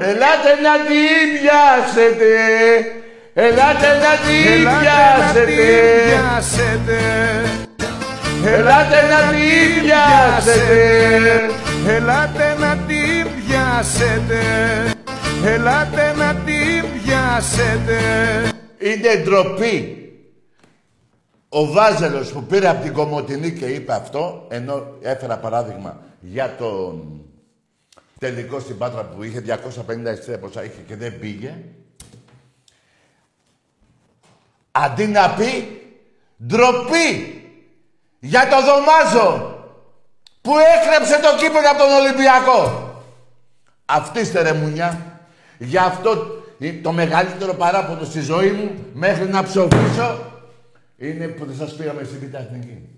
Ελάτε να την πιάσετε. Ελάτε να την Ελάτε να την πιάσετε. πιάσετε. Ελάτε να την πιάσετε. Ελάτε να την πιάσετε. Ελάτε να την πιάσετε. Είναι ντροπή. Ο Βάζελος που πήρε από την Κομωτινή και είπε αυτό, ενώ έφερα παράδειγμα για τον τελικό στην Πάτρα που είχε 250 εισιτήρια πόσα είχε και δεν πήγε. Αντί να πει ντροπή για το Δωμάζο που έκρεψε το κύπελο από τον Ολυμπιακό. Αυτή είστε ρε μουνιά. Γι' αυτό ε, το μεγαλύτερο παράπονο στη ζωή μου μέχρι να ψοφήσω είναι που δεν σας πήγαμε στην Β' Εθνική.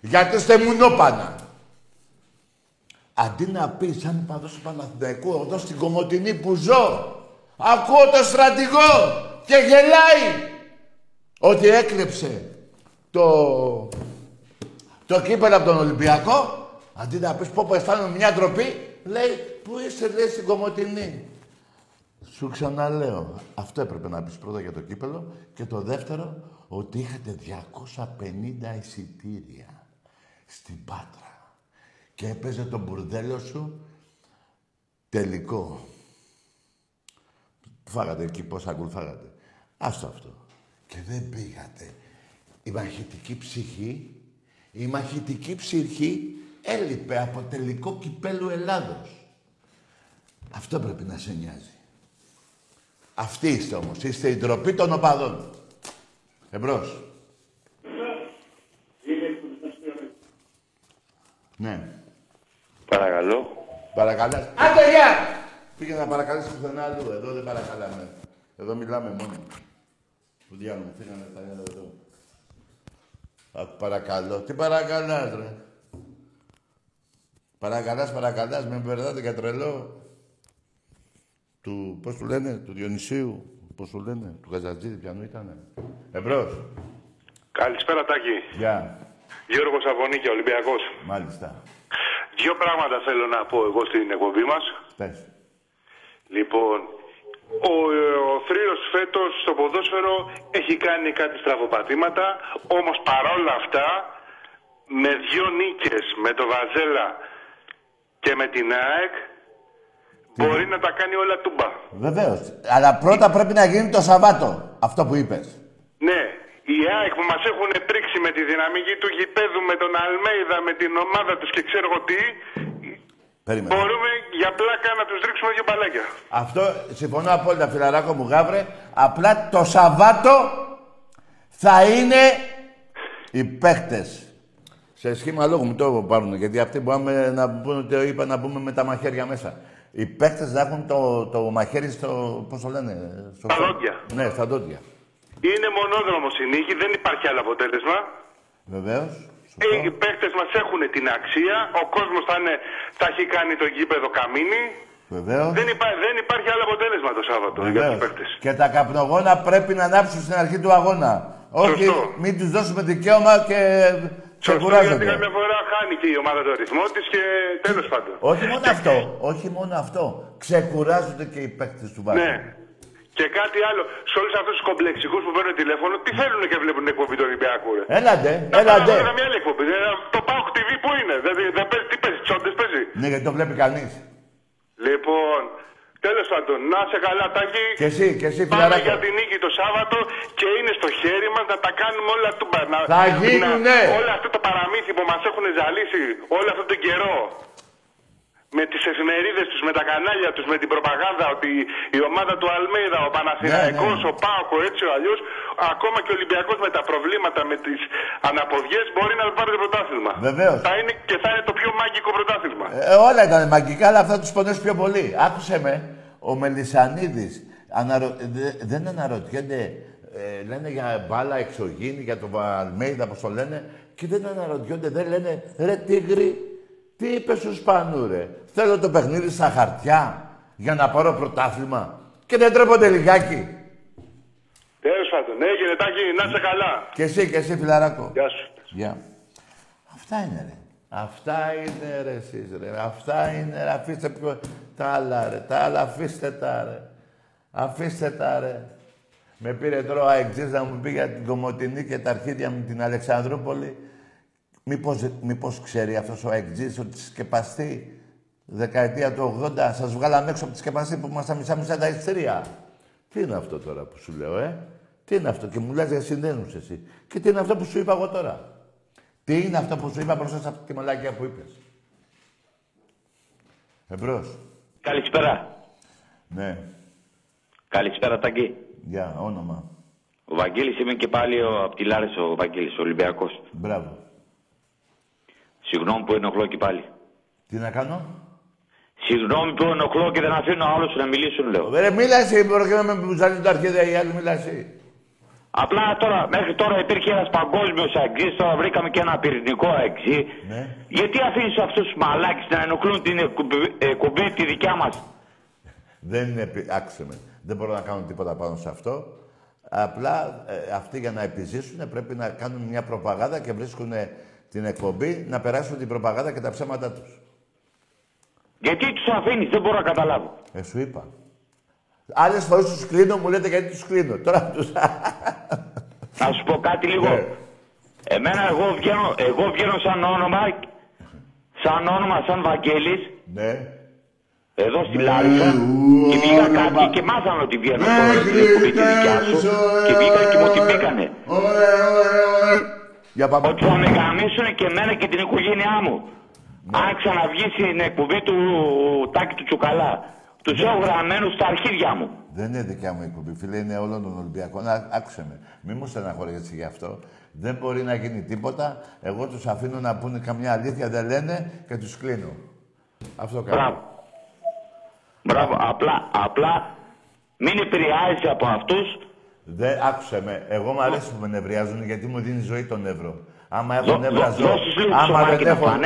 Γιατί είστε μουνόπανα. Αντί να πεις σαν παδός του Παναθηναϊκού εδώ στην Κομωτινή που ζω ακούω το στρατηγό και γελάει ότι έκλεψε το, το κύπελο από τον Ολυμπιακό αντί να πεις πω πω αισθάνομαι μια ντροπή λέει που είσαι λέει στην Κομωτινή σου ξαναλέω, αυτό έπρεπε να πεις πρώτα για το κύπελο και το δεύτερο, ότι είχατε 250 εισιτήρια στην Πάτρα και έπαιζε το μπουρδέλο σου τελικό. Φάγατε εκεί πόσα γκουλ φάγατε. Άστο αυτό. Και δεν πήγατε. Η μαχητική ψυχή, η μαχητική ψυχή έλειπε από τελικό κυπέλου Ελλάδος. Αυτό πρέπει να σε νοιάζει. Αυτή είστε όμως. Είστε η ντροπή των οπαδών. Εμπρός. Ναι. Παρακαλώ. Παρακαλάς. Άντε, γεια! Πήγε να παρακαλέσει πουθενά αλλού. Εδώ δεν παρακαλάμε. Εδώ μιλάμε μόνοι. Που διάλογο, φύγανε τα νέα εδώ. Α, παρακαλώ. Τι παρακαλάς, ρε; Παρακαλάς, παρακαλάς. Με μπερδάτε για τρελό. Του, πώς του λένε, του Διονυσίου. Πώς του λένε, του Γαζατζίδη, ποιανού ήτανε. Εμπρός. Καλησπέρα, Τάκη. Γεια. Γιώργος Αβωνίκη, Ολυμπιακός. Μάλιστα. Δύο πράγματα θέλω να πω εγώ στην εκπομπή μας. Πες. Λοιπόν, ο, ο Θρύος φέτος στο ποδόσφαιρο έχει κάνει κάτι στραβοπατήματα, όμως παρόλα αυτά, με δύο νίκες, με το Βαζέλα και με την ΑΕΚ, μπορεί να τα κάνει όλα τούμπα. Βεβαίως. Αλλά πρώτα πρέπει να γίνει το Σαββάτο. Αυτό που είπες. Ναι, οι ΑΕΚ που μας έχουν πρίξει με τη δυναμική του γηπέδου, με τον Αλμέιδα, με την ομάδα τους και ξέρω εγώ τι, Περίμενε. μπορούμε για πλάκα να τους ρίξουμε δύο μπαλάκια. Αυτό συμφωνώ απόλυτα, φιλαράκο μου Γάβρε. Απλά το Σαββάτο θα είναι οι παίχτες. Σε σχήμα λόγου μου το πάρουν, γιατί αυτοί μπορούμε να μπουν, ότι είπα να μπούμε με τα μαχαίρια μέσα. Οι παίχτες να έχουν το, το μαχαίρι στο, πώς το λένε, στο... Στα δόντια. Ναι, στα δόντια. Είναι μονόδρομος η νίκη, δεν υπάρχει άλλο αποτέλεσμα. Βεβαίως. Ε, Οι παίκτες μας έχουν την αξία, ο κόσμος θα, είναι, θα έχει κάνει το γήπεδο καμίνι. Βεβαίως. Δεν, υπά, δεν υπάρχει άλλο αποτέλεσμα το Σάββατο για Βεβαίως. τους παίκτες. Και τα καπνογόνα πρέπει να ανάψουν στην αρχή του αγώνα. Όχι, Σωστό. μην τους δώσουμε δικαίωμα και Σωστό, γιατί ξεκουράζονται. καμιά φορά χάνει και η ομάδα το ρυθμό της και τέλος πάντων. Όχι μόνο αυτό, όχι μόνο αυτό. Ξεκουράζονται και οι παίκτες του βάζου. Ναι. Και κάτι άλλο, σε όλους αυτούς τους κομπλεξικούς που παίρνουν τηλέφωνο, τι θέλουν και βλέπουν την εκπομπή του Ολυμπιακού, ρε; Έλαντε, Να έλαντε. πάμε να μια άλλη εκπομπή. Ε, Το Pauk TV που είναι, δεν, δεν παίζει, τι παίζει, τσόντε παίζει; Ναι, γιατί το βλέπει κανείς. Λοιπόν, τέλος πάντων, να σε καλά, Τάκη. Και εσύ, και εσύ, Πάμε φιλαράκο. για την νίκη το Σάββατο και είναι στο χέρι μας να τα κάνουμε όλα του να, Θα γίνουνε. να- Όλο αυτό το παραμύθι που μας έχουν ζαλίσει όλο αυτόν τον καιρό. Με τις εφημερίδες τους, με τα κανάλια τους, με την προπαγάνδα ότι η ομάδα του Αλμέιδα, ο Παναθηναϊκός, Ναι, ναι. ο Πάοκο, έτσι ο αλλιώς, ακόμα και ο Ολυμπιακός με τα προβλήματα, με τις αναποδιές, μπορεί να πάρει το πρωτάθλημα. Βεβαίως. Θα είναι, και θα είναι το πιο μαγικό πρωτάθλημα. Ε, όλα ήταν μαγικά, αλλά αυτά τους πονέσει πιο πολύ. Άκουσε με, ο Μελισανίδης αναρω... δε- δεν αναρωτιόνται, ε, λένε για μπάλα εξωγήινη, για τον Αλμέιδα, πώς το λένε, και δεν αναρωτιόνται, δεν λένε ρε Τίγρη, τι είπες στους Σπανού, ρε; Θέλω το παιχνίδι στα χαρτιά για να πάρω πρωτάθλημα. Και δεν τρέπονται λιγάκι. Τέλος πάντων, ναι, γενετάκι, να είσαι καλά. Και εσύ, και εσύ, φιλαράκο. Γεια σου. Γεια. Αυτά είναι, ρε. Αυτά είναι, ρε, εσείς, ρε. Αυτά είναι, ρε. Αφήστε πιο... τα άλλα, ρε. Τα άλλα αφήστε τα, ρε. Αφήστε τα, ρε. Με πήρε τώρα ο Αεξής να μου πει για την Κομωτινή και τα αρχίδια μου την Αλεξανδρούπολη. Μήπως, μήπως ξέρει αυτός ο Αεξής ότι σκεπαστή δεκαετία του 80 σας βγάλαμε έξω από τη σκεπαστή που ήμασταν μισά-μισά τα ιστρία. Τι είναι αυτό τώρα που σου λέω, ε; Τι είναι αυτό; Και μου λες για συνδένους εσύ. Και τι είναι αυτό που σου είπα εγώ τώρα; Τι είναι αυτό που σου είπα μπροστά σε αυτή τη μαλάκια που είπες; Εμπρός. Καλησπέρα. Ναι. Καλησπέρα, Ταγκή. Γεια, όνομα. Ο Βαγγέλης είμαι και πάλι ο, από τη Λάρες, ο Βαγγέλης, ο Ολυμπιακός. Μπράβο. Συγγνώμη που ενοχλώ και πάλι. Τι να κάνω; Συγγνώμη που ενοχλώ και δεν αφήνω άλλους να μιλήσουν, λέω. Ρε, μίλα εσύ, μπορεί και να με μπουζαλεί τα αρχίδια οι άλλοι, μίλα εσύ. Απλά τώρα, μέχρι τώρα υπήρχε ένας παγκόσμιος αγγής, τώρα βρήκαμε και ένα πυρηνικό αγγί. Ναι. Γιατί αφήνεις αυτούς τους μαλάκες να ενοχλούν την εκπομπή, εκπομπή τη δικιά μας; Δεν είναι, επι- άκουσε με, δεν μπορώ να κάνω τίποτα πάνω σε αυτό. Απλά ε, αυτοί για να επιζήσουν πρέπει να κάνουν μια προπαγάνδα και βρίσκουν την εκπομπή να περάσουν την προπαγάνδα και τα ψέματα τους. Γιατί τους αφήνεις, δεν μπορώ να καταλάβω. Ε, σου είπα. Άλλες φορές τους κλείνω, μου λέτε γιατί τους κλείνω. Τώρα τους... Να σου πω κάτι λίγο. Ναι. Εμένα εγώ βγαίνω, εγώ βγαίνω σαν όνομα, σαν όνομα, σαν Βαγγέλης, ναι. εδώ στη Λάρισα και βγήκα κάποιοι και μάθανε ότι βγαίνω τώρα στην εκπομπή τη δικιά σου και βγήκαν και μου την πήγανε. Για πάμε. Ότι θα με γαμίσουν και εμένα και την οικογένειά μου. Ναι. Αν ξαναβγεί στην εκπομπή του Τάκη του Τσουκαλά. Τους έχω γραμμένους στα αρχίδια μου. Δεν είναι δικιά μου εκπομπή, φίλε, είναι όλων των Ολυμπιακών. Ά- Άκουσε με. Μη μου στεναχωρέσεις γι' αυτό. Δεν μπορεί να γίνει τίποτα. Εγώ τους αφήνω να πούνε καμιά αλήθεια, δεν λένε και τους κλείνω. Αυτό κάνω. Μπράβο. Μπράβο. Απλά, απλά μην επηρεάζεσαι από αυτούς Δεν άκουσε με. Εγώ μου αρέσει που με νευριάζουν γιατί μου δίνει ζωή το νεύρο. Άμα έχω Δώ- νεύρα δώ- ζω. δώσ' τους λίγο Άμα ψωμάκι δεν να έχω...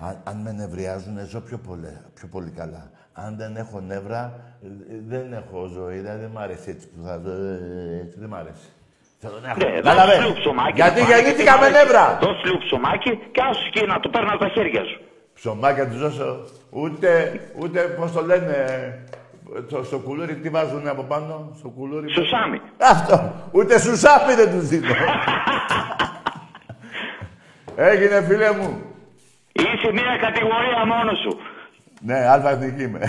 φάνε. Αν, αν με νευριάζουν, ζω πιο πολύ, πιο πολύ καλά. Αν δεν έχω νεύρα, ε, δεν έχω ζωή. Δηλαδή δεν μ' αρέσει έτσι που θα ζω. ε, Έτσι δεν μ' αρέσει. Θέλω να έχω. Ναι, δώσ' Κατάλαβες. του λίγο ψωμάκι. Γιατί να φάνε, γεννήθηκα γιατί με μ' αρέσει. νεύρα. Δώσ' λίγο ψωμάκι και άσου και να το παίρνω από τα χέρια σου. Ψωμάκια τους δώσω. Ούτε, ούτε πώς το λένε. Το, στο κουλούρι τι βάζουν από πάνω, στο κουλούρι. Σουσάμι. Αυτό. Ούτε σουσάμι δεν τους δίνω. Έγινε φίλε μου. Είσαι μια κατηγορία μόνος σου. Ναι, αλφα εθνική είμαι.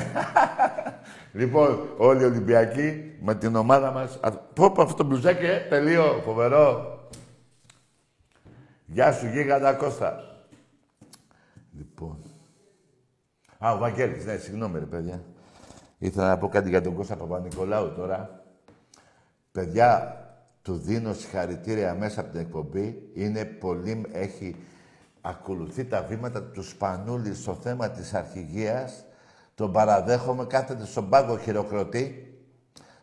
λοιπόν, όλοι οι Ολυμπιακοί με την ομάδα μας. Α, Πω, πω, αυτό το μπλουζάκι, ε, τελείω, φοβερό. Γεια σου, γίγαντα Κώστα. Λοιπόν. Α, ο Βαγγέλης, ναι, συγγνώμη ρε παιδιά. Ήθελα να πω κάτι για τον Κώστα Παπα-Νικολάου τώρα. Παιδιά, του δίνω συγχαρητήρια μέσα από την εκπομπή. Είναι πολύ, έχει ακολουθεί τα βήματα του Σπανούλη στο θέμα της αρχηγίας. Τον παραδέχομαι, κάθεται στον πάγκο χειροκροτεί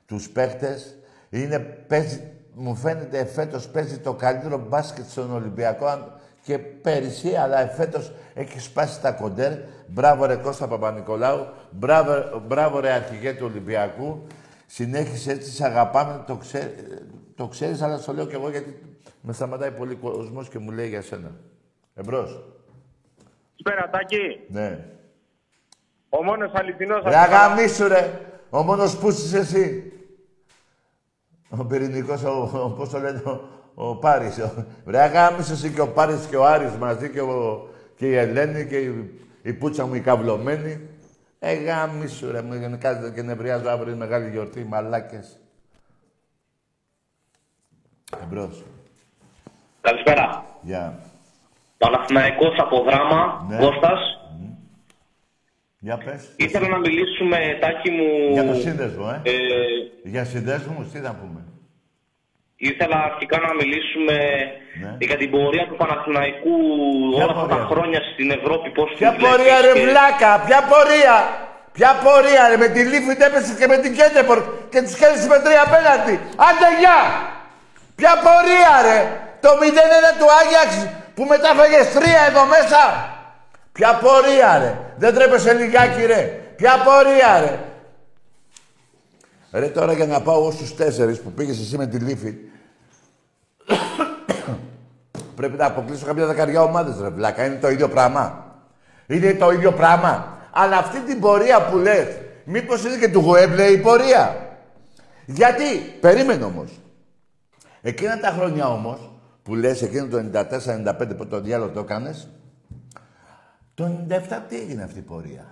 τους παίχτες. Είναι, παίζει, μου φαίνεται εφέτος παίζει το καλύτερο μπάσκετ στον Ολυμπιακό αν- και πέρυσι, αλλά εφέτος έχει σπάσει τα κοντέρ. Μπράβο ρε Κώστα Παπα-Νικολάου, μπράβο, μπράβο ρε αρχηγέ του Ολυμπιακού. Συνέχισε έτσι, σε αγαπάμε, το, ξέ, το ξέρεις, αλλά στο λέω κι εγώ γιατί με σταματάει πολύ κόσμος και μου λέει για σένα. Εμπρός. Καλησπέρα, Τάκη. Ναι. Ο μόνος αληθινός... Ρε αγαμίσου ρε. Ο μόνος που είσαι εσύ. Ο πυρηνικός, ο, ο, πώς το λένε, ο, ο Πάρης. Ο, ρε αγαμίσου εσύ και ο Πάρης και ο Άρης μαζί και, ο, και η Ελένη και η, η πούτσα μου η καυλωμένη. Ε, γαμίσου ρε, μου κάθεται και νευριάζω αύριο είναι μεγάλη γιορτή, μαλάκες. Εμπρός. Καλησπέρα. Γεια. Παναθηναϊκός από δράμα, Ναι. Κώστας. Για πες. Ήθελα να μιλήσουμε, Τάκη μου... Για το σύνδεσμο, ε. ε, Για συνδέσμους, τι να πούμε. ήθελα αρχικά να μιλήσουμε Ναι. για την πορεία του Παναθηναϊκού Ποια όλα αυτά τα πορεία; χρόνια στην Ευρώπη. Πώς Ποια τη πορεία βλέπεις ρε και- βλάκα, ποια πορεία; Ποια πορεία ρε, με τη Λίφιντ έπεσε και με την Κέντεπορ και τους κέρδισε με τρία απέναντι. Άντε γεια. Ποια πορεία ρε. Το 0-1 του Άγιαξ που μετά φάγες τρία εδώ μέσα. Ποια πορεία ρε. Δεν τρέπεσαι λιγάκι ρε. Ποια πορεία ρε. Ρε τώρα για να πάω εγώ στους τέσσερις που πήγες εσύ με τη Λίφιντ Πρέπει να αποκλείσω κάποια δεκαριά ομάδες, ρε βλάκα. Είναι το ίδιο πράγμα. Είναι το ίδιο πράγμα. Αλλά αυτή την πορεία που λες, μήπως είναι και του Γουέμπλε η πορεία. Γιατί, περίμενε όμως. Εκείνα τα χρόνια όμως, που λες εκείνο το 94-95 που το διάλογο το έκανες, το 97 τι έγινε αυτή η πορεία;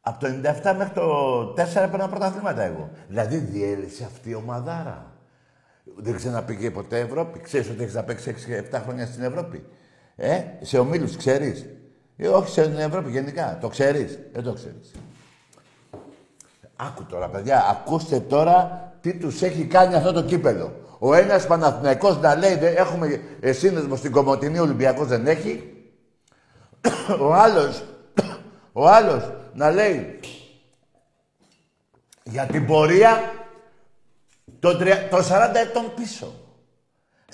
Από το 97 μέχρι το 4 έπαιρνα πρωταθλήματα εγώ. Δηλαδή διέλυσε αυτή η ομαδάρα. Δεν ξαναπήγε ποτέ Ευρώπη. Ξέρεις ότι έχεις να παίξεις 6-7 χρόνια στην Ευρώπη; Ε, σε ομίλους ξέρεις; Ε, όχι στην Ευρώπη γενικά. Το ξέρεις; Δεν το ξέρεις. Άκου τώρα, παιδιά. Ακούστε τώρα τι τους έχει κάνει αυτό το κύπελο. Ο ένας Παναθηναϊκός να λέει δεν έχουμε ε, σύνδεσμο στην Κομωτινή, ο Ολυμπιακός δεν έχει. ο άλλος, ο άλλος να λέει για την πορεία το, τρια- το 40 ετών πίσω.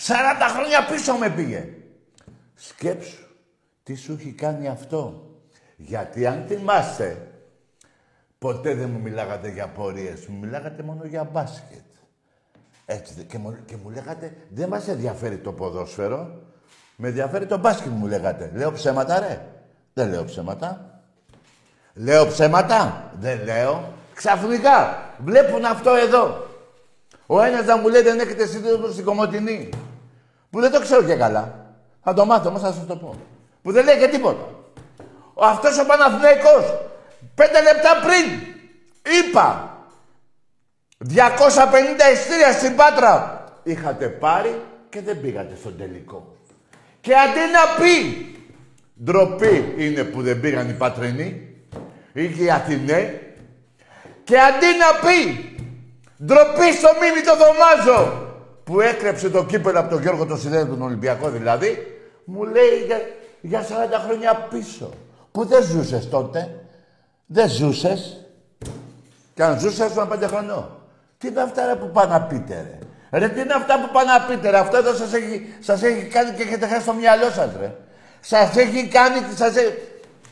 40 χρόνια πίσω με πήγε. Σκέψου τι σου έχει κάνει αυτό. Γιατί αν θυμάστε, ποτέ δεν μου μιλάγατε για πορείες, μου μιλάγατε μόνο για μπάσκετ. Έτσι, δε- και μου, και μου λέγατε, δεν μας ενδιαφέρει το ποδόσφαιρο, με ενδιαφέρει το μπάσκετ μου λέγατε. Λέω ψέματα ρε. Δεν λέω ψέματα. Λέω ψέματα. Δεν λέω. Ξαφνικά βλέπουν αυτό εδώ. Ο ένας να μου λέει δεν έχετε σύνδεσμο στην Κομωτινή. Που δεν το ξέρω και καλά. Θα το μάθω, όμως θα σας το πω. Που δεν λέει και τίποτα. Ο αυτός ο Παναθηναϊκός, πέντε λεπτά πριν, είπα, 250 ειστήρια στην Πάτρα είχατε πάρει και δεν πήγατε στον τελικό. Και αντί να πει, ντροπή είναι που δεν πήγαν οι Πατρινοί ή και οι Αθηναίοι, και αντί να πει, ντροπή στο μίμη το δωμάζο, που έκρεψε το κύπελο από τον Γιώργο το Σιδέρο, τον Ολυμπιακό δηλαδή, μου λέει για, για 40 χρόνια πίσω. Που δεν ζούσες τότε. Δεν ζούσες. Και αν ζούσες ήσουν πέντε χρονών. Τι είναι αυτά ρε, που πάνε να πείτε ρε; Ρε τι είναι αυτά που πάνε να πείτε ρε; Αυτό εδώ σας έχει, σας έχει κάνει και έχετε χάσει το μυαλό σας ρε. Σας έχει κάνει, σας έχει...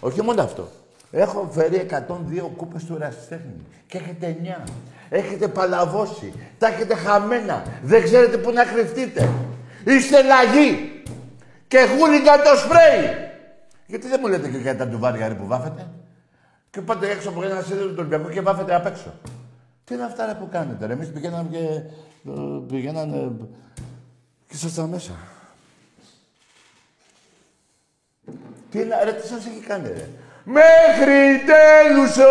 Όχι μόνο αυτό. Έχω φέρει 102 κούπες του Ραστέχνη. Και έχετε 9. Έχετε παλαβώσει. Τα έχετε χαμένα. Δεν ξέρετε πού να κρυφτείτε. Είστε λαγοί. Και χούλιγκαν το σπρέι. Γιατί δεν μου λέτε και για τα ντουβάρια ρε, που βάφετε; Και πάτε έξω από ένα σύνδεσμο του Ολυμπιακού και βάφετε απ' έξω. Τι είναι αυτά ρε, που κάνετε ρε; Εμείς πηγαίναμε και... ε, Πηγαίνανε... Και ήσασταν μέσα. Τι είναι, ρε, τι σας έχει κάνει ρε; Μέχρι τέλους, ε, ε,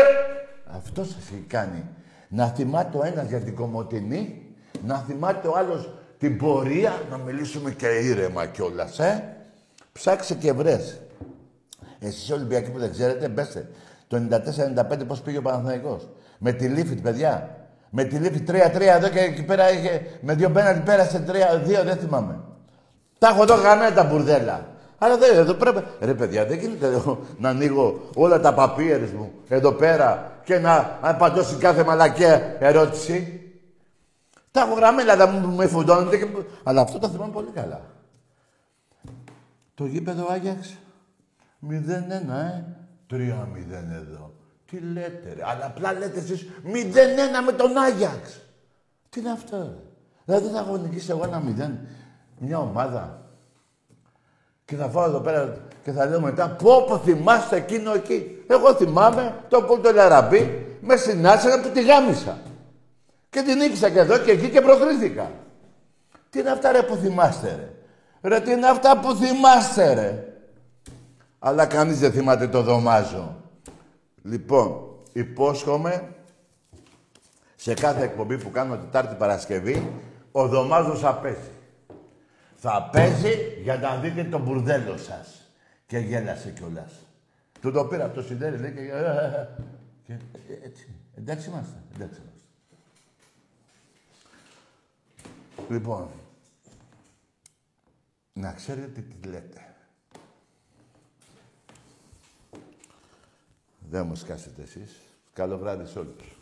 ε. Αυτό σας έχει κάνει. Να θυμάται ο ένας για την Κομωτινή, να θυμάται ο άλλος την πορεία, να μιλήσουμε και ήρεμα κιόλας, ε. Ψάξε και βρες. Εσείς Ολυμπιακοί που δεν ξέρετε, μπέστε. Το 94-95 πώς πήγε ο Παναθηναϊκός. Με τη Λίφιτ, παιδιά. Με τη Λίφιτ 3-3 εδώ και εκεί πέρα είχε... Με δύο πέναλτι πέρασε 3-2, δεν θυμάμαι. Τα έχω εδώ γραμμένα τα μπουρδέλα. Αλλά δεν, εδώ πρέπει... Ρε παιδιά, δεν γίνεται εδώ να ανοίγω όλα τα παπίερες μου εδώ πέρα και να απαντώ στην κάθε μαλακία ερώτηση. Τα έχω γραμμένα, θα μου με φουντώνετε και... Αλλά αυτό το θυμάμαι πολύ καλά. Το γήπεδο Άγιαξ 0-1, ε. 3-0 εδώ. Τι λέτε, ρε; Αλλά απλά λέτε εσείς 0-1 με τον Άγιαξ. Τι είναι αυτό, ρε; Δηλαδή θα έχω νικήσει εγώ ένα 0. Μια ομάδα. Και θα φάω εδώ πέρα και θα λέω μετά πω πω θυμάστε εκείνο εκεί. Εγώ θυμάμαι το κόλτο Λαραμπή με συνάσερα που τη γάμισα. Και την νίκησα και εδώ και εκεί και προκρίθηκα. Τι είναι αυτά ρε που θυμάστε ρε; Ρε τι είναι αυτά που θυμάστε ρε; Αλλά κανείς δεν θυμάται το δωμάζο. Λοιπόν, υπόσχομαι σε κάθε εκπομπή που κάνω Τετάρτη Παρασκευή, ο δωμάζος θα παίζει. Θα παίζει για να δείτε το μπουρδέλο σας. Και γέλασε κιόλας. Του το πήρα από το συντέρι, λέει, και... και ε, έτσι. Εντάξει είμαστε, εντάξει είμαστε. Λοιπόν, να ξέρετε τι λέτε. Δεν μου σκάσετε εσείς. Καλό βράδυ σε όλους.